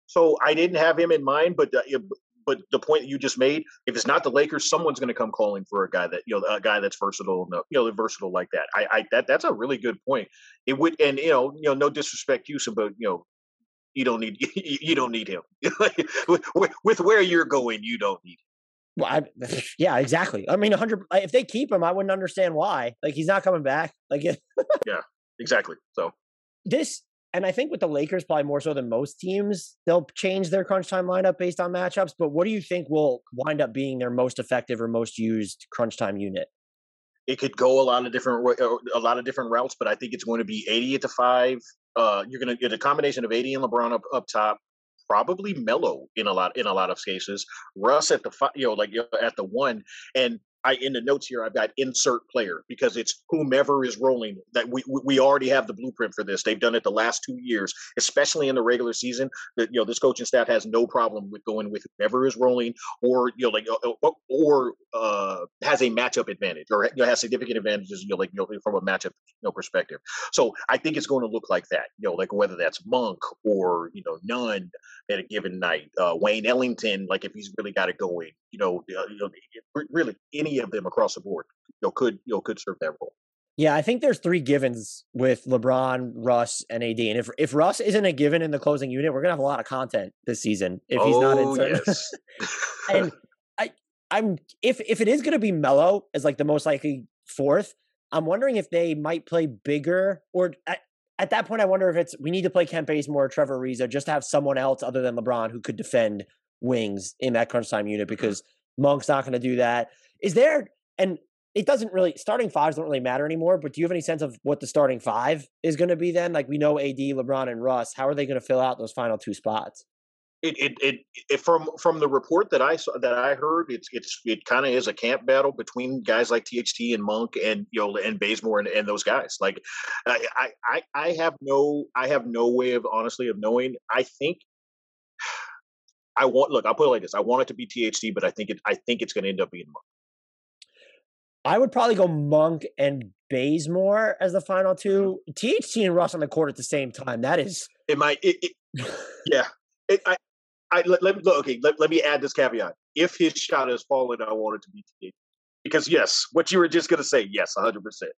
So I didn't have him in mind, but uh, but the point that you just made, if it's not the Lakers, someone's going to come calling for a guy that you know, a guy that's versatile, you know, versatile like that. I, I that that's a really good point. It would, and you know, you know, no disrespect, Houston, but you know, you don't need you don't need him. with, with where you're going, you don't need. Him. Well, I, yeah, exactly. I mean, 100. If they keep him, I wouldn't understand why. Like he's not coming back. Like yeah, exactly. So this and I think with the Lakers, probably more so than most teams, they'll change their crunch time lineup based on matchups. But what do you think will wind up being their most effective or most used crunch time unit? It could go a lot of different uh, a lot of different routes, but I think it's going to be AD at the five. Uh, you're going to get a combination of AD and LeBron up up top, probably Melo in a lot in a lot of cases. Russ at the five, you know, like at the one, and I in the notes here I've got insert player because it's whomever is rolling that we we already have the blueprint for this. They've done it the last two years, especially in the regular season. That you know this coaching staff has no problem with going with whoever is rolling or you know like uh, uh, or uh, has a matchup advantage or you know, has significant advantages you know like you know, from a matchup you know perspective. So I think it's going to look like that. You know like whether that's Monk or you know Nunn at a given night, uh, Wayne Ellington like if he's really got it going. You know, uh, you know really any of them across the board, you know, could you know could serve that role. Yeah, I think there's three givens with LeBron, Russ, and AD. And if if Russ isn't a given in the closing unit, we're gonna have a lot of content this season if he's not in. Oh, yes. and I I'm if if it is gonna be Melo as like the most likely fourth, I'm wondering if they might play bigger or at, at that point I wonder if it's we need to play Kent Bazemore or Trevor Ariza just to have someone else other than LeBron who could defend wings in that crunch time unit because Monk's not going to do that. Is there, and it doesn't really, starting fives don't really matter anymore, but do you have any sense of what the starting five is going to be then? Like we know AD, LeBron, and Russ. How are they going to fill out those final two spots? It, it, it, it, from from the report that I saw that I heard, it's it's it kind of is a camp battle between guys like THT and Monk and you know and Bazemore and, and those guys. Like I, I I have no I have no way of honestly of knowing. I think I want look. I'll put it like this: I want it to be THT, but I think it. I think it's going to end up being Monk. I would probably go Monk and Bazemore as the final two. THT and Russ on the court at the same time. That is. It might. It, it, yeah. It, I. I let, let me okay. Let, let me add this caveat. If his shot has fallen, I want it to be THT. Because yes, what you were just going to say, yes, hundred percent.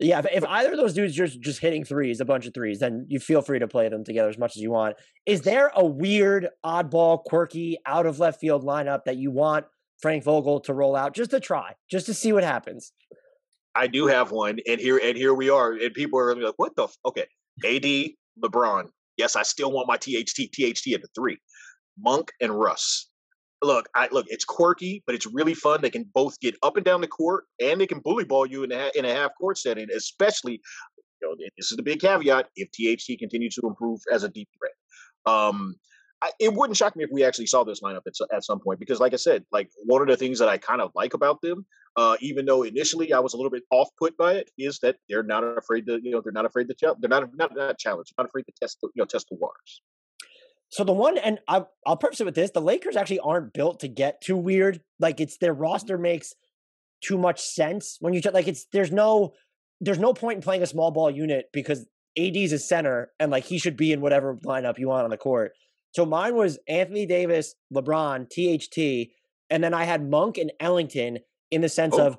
Yeah, if, if either of those dudes just just hitting threes, a bunch of threes, then you feel free to play them together as much as you want. Is there a weird, oddball, quirky, out of left field lineup that you want Frank Vogel to roll out just to try, just to see what happens? I do have one, and here and here we are, and people are like, "What the? F-? Okay, AD, LeBron. Yes, I still want my THT, THT at the three. Monk and Russ look, I look, it's quirky, but it's really fun. They can both get up and down the court, and they can bully ball you in a in a half court setting. Especially, you know, this is the big caveat: if THT continues to improve as a deep threat. Um, I, it wouldn't shock me if we actually saw this lineup at, at some point because, like I said, like one of the things that I kind of like about them, uh, even though initially I was a little bit off put by it, is that they're not afraid to, you know, they're not afraid to, they're not not, not challenge, not afraid to test, the, you know, test the waters. So the one, and I, I'll preface it with this: the Lakers actually aren't built to get too weird. Like it's their roster makes too much sense when you like it's there's no there's no point in playing a small ball unit because AD's a center and like he should be in whatever lineup you want on the court. So mine was Anthony Davis, LeBron, THT, and then I had Monk and Ellington in the sense oh. of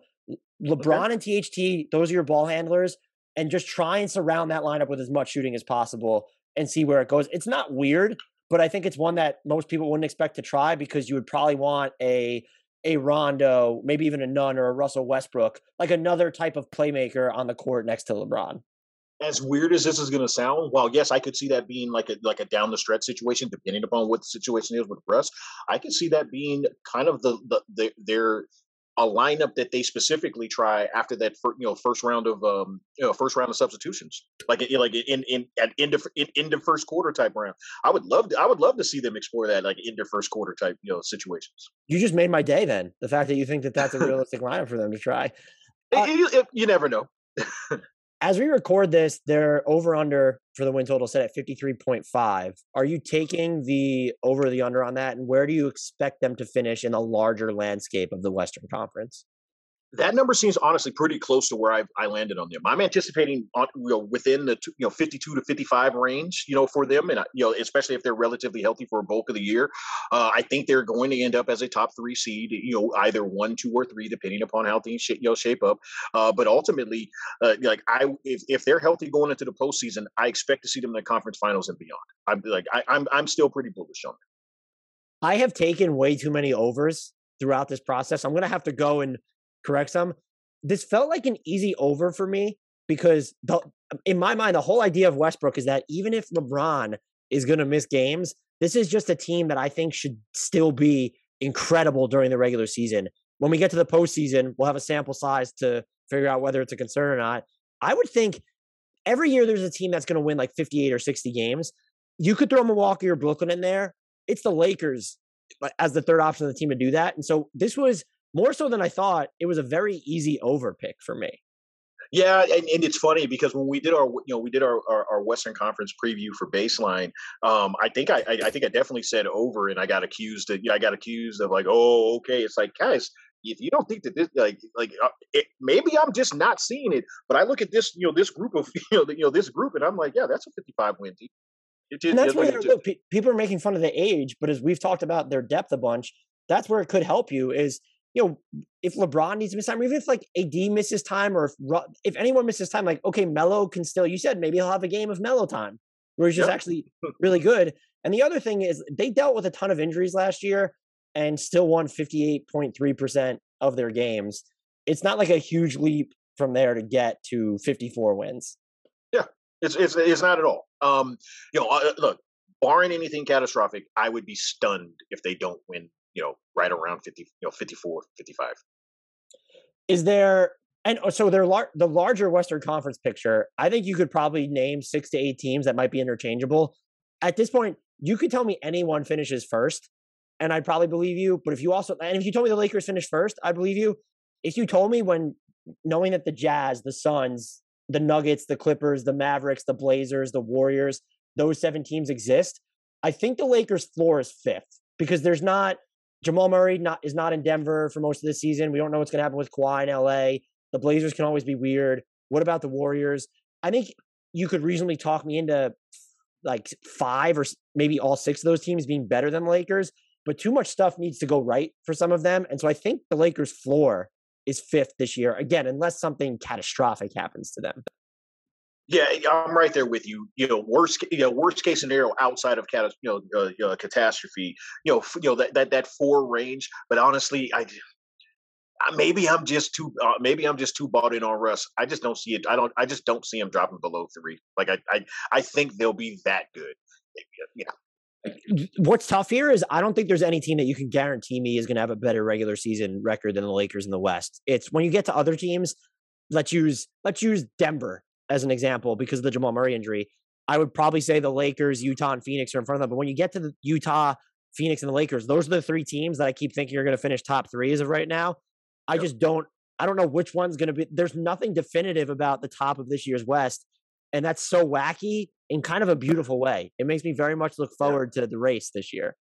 LeBron okay. and THT. Those are your ball handlers, and just try and surround that lineup with as much shooting as possible and see where it goes. It's not weird but I think it's one that most people wouldn't expect to try because you would probably want a a Rondo, maybe even a Nunn or a Russell Westbrook, like another type of playmaker on the court next to LeBron. As weird as this is going to sound, while yes, I could see that being like a like a down the stretch situation, depending upon what the situation is with Russ. I could see that being kind of the the, the their a lineup that they specifically try after that first, you know first round of um you know first round of substitutions. Like like in in at end of in, in the first quarter type round. I would love to i would love to see them explore that like in their first quarter type you know situations. You just made my day then the fact that you think that that's a realistic lineup for them to try. Uh, you, you, you never know as we record this, they're over under for the win total set at 53.5. Are you taking the over the under on that? And where do you expect them to finish in the larger landscape of the Western Conference? That number seems honestly pretty close to where I, I landed on them. I'm anticipating on, you know, within the you know 52 to 55 range, you know, for them, and you know, especially if they're relatively healthy for a bulk of the year. Uh, I think they're going to end up as a top three seed, you know, either one, two, or three, depending upon how things you know shape up. Uh, but ultimately, uh, like I, if, if they're healthy going into the postseason, I expect to see them in the conference finals and beyond. I'm like I, I'm I'm still pretty bullish on them. I have taken way too many overs throughout this process. I'm going to have to go and correct some. This felt like an easy over for me because the, in my mind, the whole idea of Westbrook is that even if LeBron is going to miss games, this is just a team that I think should still be incredible during the regular season. When we get to the postseason, we'll have a sample size to figure out whether it's a concern or not. I would think every year there's a team that's going to win like 58 or 60 games. You could throw Milwaukee or Brooklyn in there. It's the Lakers uh, as the third option of the team to do that. And so this was more so than I thought, it was a very easy over pick for me. Yeah, and, and it's funny because when we did our, you know, we did our, our, our Western Conference preview for baseline. Um, I think I, I, I think I definitely said over, and I got accused of, I got accused of like, oh, okay. It's like, guys, if you don't think that this, like, like uh, it, maybe I'm just not seeing it. But I look at this, you know, this group of, you know, you know, this group, and I'm like, yeah, that's a 55 win team. Just, and that's where like, look, people are making fun of the age, but as we've talked about their depth a bunch, that's where it could help you. Is you know, if LeBron needs to miss time, or even if like AD misses time, or if if anyone misses time, like okay, Melo can still. You said maybe he'll have a game of Melo time where he's just yep. actually really good. And the other thing is they dealt with a ton of injuries last year and still won fifty eight point three percent of their games. It's not like a huge leap from there to get to fifty four wins. Yeah, it's it's it's not at all. Um, you know, uh, look, barring anything catastrophic, I would be stunned if they don't win you know, right around 50, you know, 54, 55. Is there, and oh, so they're lar- the larger Western Conference picture, I think you could probably name six to eight teams that might be interchangeable. At this point, you could tell me anyone finishes first, and I'd probably believe you. But if you also, and if you told me the Lakers finish first, I believe you. If you told me when knowing that the Jazz, the Suns, the Nuggets, the Clippers, the Mavericks, the Blazers, the Warriors, those seven teams exist, I think the Lakers' floor is fifth because there's not Jamal Murray not is not in Denver for most of the season. We don't know what's going to happen with Kawhi in LA. The Blazers can always be weird. What about the Warriors? I think you could reasonably talk me into like five or maybe all six of those teams being better than the Lakers, but too much stuff needs to go right for some of them. And so I think the Lakers' floor is fifth this year, again, unless something catastrophic happens to them. Yeah, I'm right there with you. You know, worst you know worst case scenario outside of cat, you know, uh, uh, catastrophe. You know, you know that that that four range. But honestly, I maybe I'm just too uh, maybe I'm just too bought in on Russ. I just don't see it. I don't. I just don't see him dropping below three. Like I I I think they'll be that good. Yeah. What's tough here is I don't think there's any team that you can guarantee me is going to have a better regular season record than the Lakers in the West. It's when you get to other teams. Let's use let's use Denver as an example because of the Jamal Murray injury. I would probably say the Lakers, Utah, and Phoenix are in front of them. But when you get to the Utah, Phoenix, and the Lakers, those are the three teams that I keep thinking are going to finish top three as of right now. I just don't. I don't know which one's going to be. There's nothing definitive about the top of this year's West, and that's so wacky in kind of a beautiful way. It makes me very much look forward to the race this year.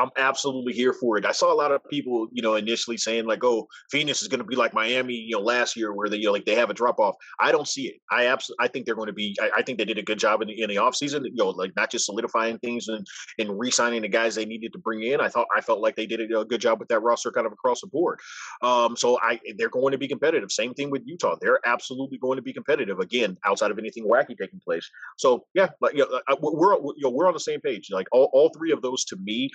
I'm absolutely here for it. I saw a lot of people, you know, initially saying like, "Oh, Phoenix is going to be like Miami, you know, last year where they, you know, like they have a drop off." I don't see it. I absolutely, I think they're going to be. I, I, think they did a good job in the in the offseason, you know, like not just solidifying things and and re-signing the guys they needed to bring in. I thought I felt like they did a, a good job with that roster, kind of across the board. Um, so I, they're going to be competitive. Same thing with Utah. They're absolutely going to be competitive again, outside of anything wacky taking place. So yeah, but you know, we're you know, we're on the same page. Like all, all three of those to me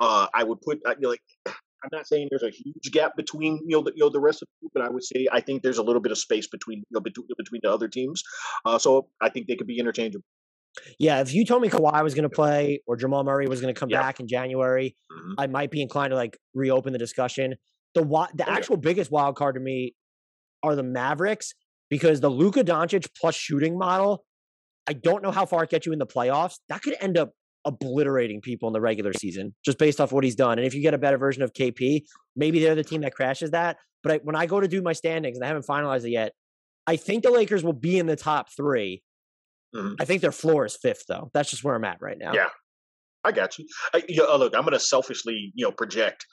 uh, I would put you know, like I'm not saying there's a huge gap between you know the, you know the rest of the group, but I would say I think there's a little bit of space between you know between, between the other teams. Uh, so I think they could be interchangeable. Yeah, if you told me Kawhi was going to play or Jamal Murray was going to come yeah. back in January, mm-hmm. I might be inclined to like reopen the discussion. The the oh, actual yeah. biggest wild card to me are the Mavericks because the Luka Doncic plus shooting model. I don't know how far it gets you in the playoffs. That could end up obliterating people in the regular season just based off what he's done. And if you get a better version of KP, maybe they're the team that crashes that. But I, when I go to do my standings, and I haven't finalized it yet, I think the Lakers will be in the top 3 mm-hmm. I think their floor is fifth, though. That's just where I'm at right now. Yeah, I got you. I, you know, look, I'm going to selfishly, you know, project.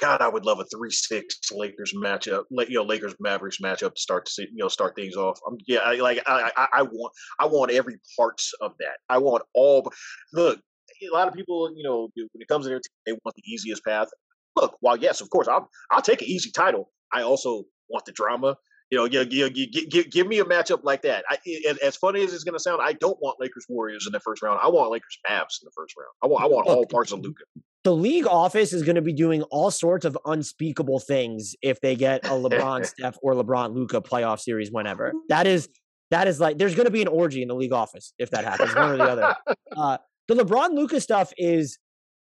God, I would love a three-six Lakers matchup, you know, Lakers Mavericks matchup to start to see, you know, start things off. Um, yeah, I, like I, I, I want, I want every parts of that. I want all. Look, a lot of people, you know, when it comes to their team, they want the easiest path. Look, while yes, of course, I'll I'll take an easy title. I also want the drama. You know, you, you, you, give, give me a matchup like that. I, as funny as it's going to sound, I don't want Lakers Warriors in the first round. I want Lakers Mavs in the first round. I want I want all parts of Luka the league office is going to be doing all sorts of unspeakable things if they get a LeBron Steph or LeBron Luka playoff series whenever. That is that is like there's going to be an orgy in the league office if that happens, one or the other. Uh, the LeBron Luka stuff is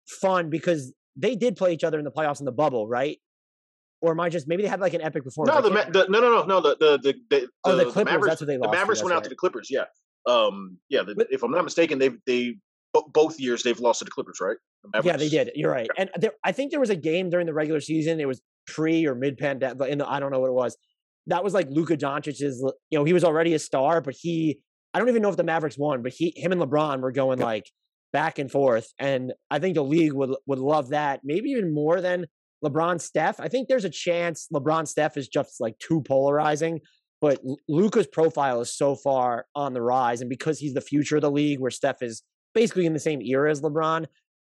fun because they did play each other in the playoffs in the bubble, right? Or am I just maybe they had like an epic performance? No, the, the no, no, no, no. The the the, the oh the Clippers. The Mavericks, that's what they lost. The Mavericks went out to the Clippers. Yeah, um, yeah. The, but, if I'm not mistaken, they they both years they've lost to the Clippers, right? The yeah, they did. You're right. And there, I think there was a game during the regular season. It was pre or mid pandemic. In the, I don't know what it was. That was like Luka Doncic's. You know, he was already a star, but he. I don't even know if the Mavericks won, but he, him, and LeBron were going like back and forth, and I think the league would would love that, maybe even more than LeBron Steph. I think there's a chance LeBron Steph is just like too polarizing, but Luka's profile is so far on the rise, and because he's the future of the league, where Steph is basically in the same era as LeBron,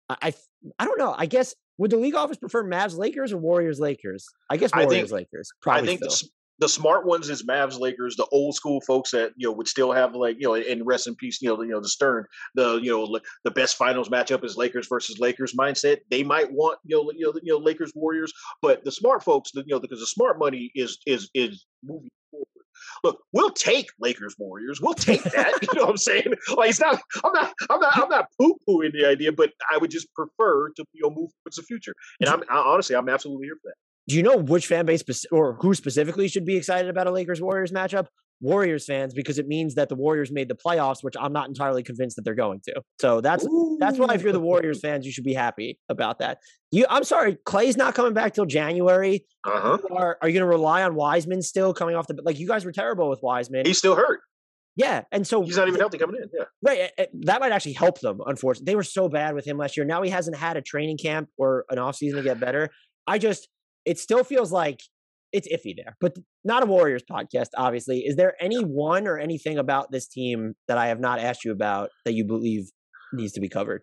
I I don't know. I guess would the league office prefer Mavs Lakers or Warriors Lakers? I guess Warriors I think, Lakers. Probably I think the, the, smart ones is Mavs Lakers. The old school folks that you know would still have like you know and rest in peace you know you know the Stern the you know the best finals matchup is Lakers versus Lakers mindset. They might want you know you know, you know Lakers Warriors, but the smart folks you know because the smart money is is is moving look, we'll take Lakers Warriors. We'll take that. you know what I'm saying? Like it's not. I'm not. I'm not. I'm not poo pooing the idea, but I would just prefer to you know move towards the future. And I'm I, honestly, I'm absolutely here for that. Do you know which fan base or who specifically should be excited about a Lakers Warriors matchup? Warriors fans because it means that the Warriors made the playoffs, which I'm not entirely convinced that they're going to. So that's Ooh. that's why if you're the Warriors fans, you should be happy about that. You, I'm sorry, Clay's not coming back till January. Uh-huh. Are, are you going to rely on Wiseman still coming off the like? You guys were terrible with Wiseman. He's still hurt. Yeah, and so he's not even healthy coming in. Yeah, right. That might actually help them. Unfortunately, they were so bad with him last year. Now he hasn't had a training camp or an off season to get better. I just, it still feels like it's iffy there, but not a Warriors podcast, obviously. Is there any one or anything about this team that I have not asked you about that you believe needs to be covered?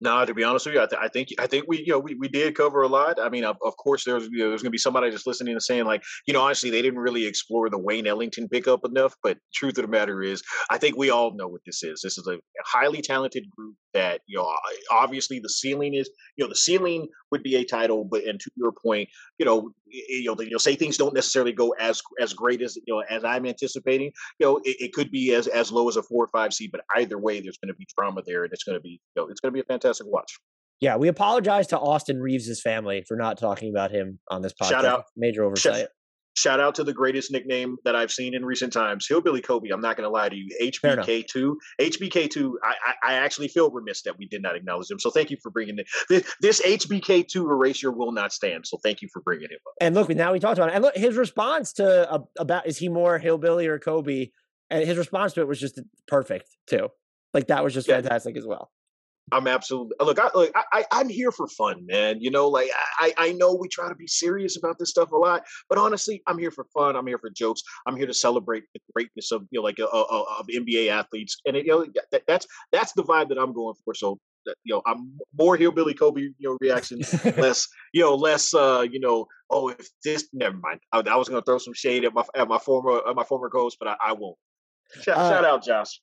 No, to be honest with you, I, th- I, think I think we you know we, we did cover a lot. I mean, of, of course, there's you know, there's going to be somebody just listening and saying like, you know, honestly, they didn't really explore the Wayne Ellington pickup enough. But truth of the matter is, I think we all know what this is. This is a highly talented group that you know obviously the ceiling is you know the ceiling would be a title, but and to your point, you know you know you'll say things don't necessarily go as as great as you know as I'm anticipating. You know, it, it could be as as low as a four or five seed, but either way, there's going to be drama there, and it's going to be you know it's going to be a fantastic watch. Yeah, we apologize to Austin Reaves' family for not talking about him on this podcast. Shout out, major oversight. Shout out to the greatest nickname that I've seen in recent times, Hillbilly Kobe. I'm not going to lie to you, HBK2. HBK2. I, I, I, actually feel remiss that we did not acknowledge him. So thank you for bringing it. This, this HBK2 erasure will not stand. So thank you for bringing him up. And look, now we talked about it. And look, his response to uh, about is he more Hillbilly or Kobe? And his response to it was just perfect too. Like that was just yeah. fantastic as well. I'm absolutely look. I look. I, I am here for fun, man. You know, like I I know we try to be serious about this stuff a lot, but honestly, I'm here for fun. I'm here for jokes. I'm here to celebrate the greatness of you know like uh, uh, of NBA athletes, and it, you know that, that's that's the vibe that I'm going for. So you know, I'm more hillbilly Kobe, you know, reaction, less, you know, less, uh, you know, oh, if this, never mind. I, I was going to throw some shade at my at my former at my former coach, but I, I won't. Shout, uh, shout out, Josh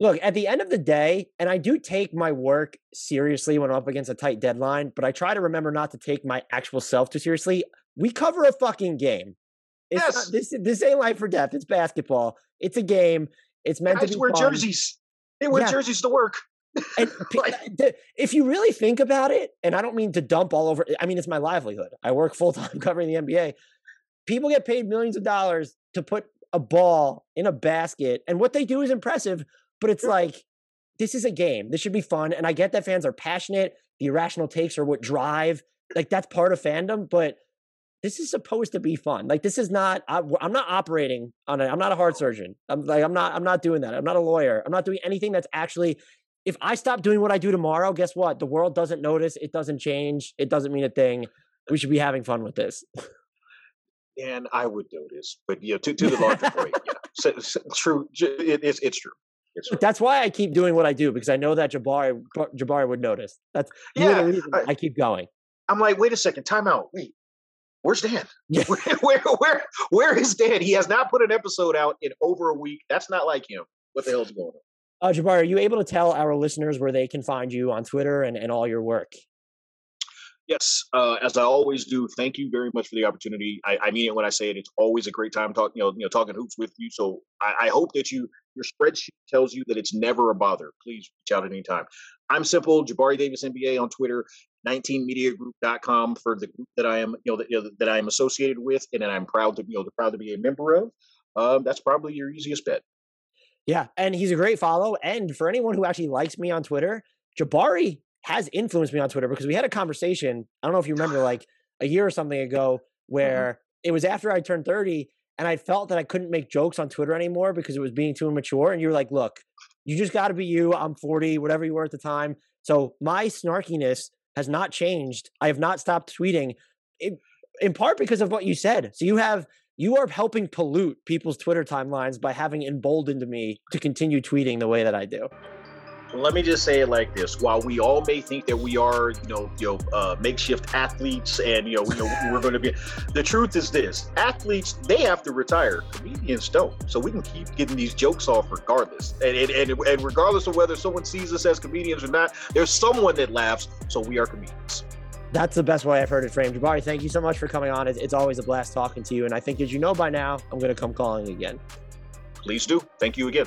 look, at the end of the day, and I do take my work seriously when I'm up against a tight deadline, but I try to remember not to take my actual self too seriously. We cover a fucking game. It's yes. Not, this this ain't life or death. It's basketball. It's a game. It's meant Guys to be wear fun. jerseys. They wear yeah. jerseys to work. and uh, if you really think about it, and I don't mean to dump all over. I mean, it's my livelihood. I work full time covering the NBA. People get paid millions of dollars to put a ball in a basket, and what they do is impressive. But it's like, this is a game. This should be fun. And I get that fans are passionate. The irrational takes are what drive. Like that's part of fandom. But this is supposed to be fun. Like this is not. I, am not operating on it. I'm not a heart surgeon. I'm like I'm not. I'm not doing that. I'm not a lawyer. I'm not doing anything that's actually. If I stop doing what I do tomorrow, guess what? The world doesn't notice. It doesn't change. It doesn't mean a thing. We should be having fun with this. And I would notice, but you know, to, to the larger point, yeah, so, so, true. It, it's it's true. That's why I keep doing what I do because I know that Jabari Jabari would notice. That's yeah. I, I, keep going. I'm like, wait a second, time out. Wait, where's Dan? Yeah. Where, where where where is Dan? He has not put an episode out in over a week. That's not like him. What the hell's going on? Uh, Jabari, are you able to tell our listeners where they can find you on Twitter and, and all your work? Yes, uh, as I always do. Thank you very much for the opportunity. I, I, mean it when I say it. It's always a great time talking, you know, you know, talking hoops with you. So I, I, hope that you your spreadsheet tells you that it's never a bother. Please reach out at any time. I'm simple, Jabari Davis NBA on Twitter, 19mediagroup.com for the group that I am, you know, that, you know, that I am associated with, and that I'm proud to, you know, proud to be a member of. Um, that's probably your easiest bet. Yeah, and he's a great follow. And for anyone who actually likes me on Twitter, Jabari has influenced me on Twitter because we had a conversation. I don't know if you remember, like a year or something ago, where mm-hmm. it was after I turned 30 and I felt that I couldn't make jokes on Twitter anymore because it was being too immature. And you were like, look, you just got to be you. I'm 40, whatever you were at the time. So my snarkiness has not changed. I have not stopped tweeting, in, in part because of what you said. So you have you are helping pollute people's Twitter timelines by having emboldened me to continue tweeting the way that I do let me just say it like this: While we all may think that we are, you know, you know, uh, makeshift athletes, and you know, you know, we're going to be, the truth is this: athletes they have to retire. Comedians don't, so we can keep getting these jokes off regardless, and and, and, and regardless of whether someone sees us as comedians or not, there's someone that laughs, so we are comedians. That's the best way I've heard it framed. Jabari, thank you so much for coming on. It's, it's always a blast talking to you, and I think, as you know by now, I'm going to come calling again. Please do. Thank you again.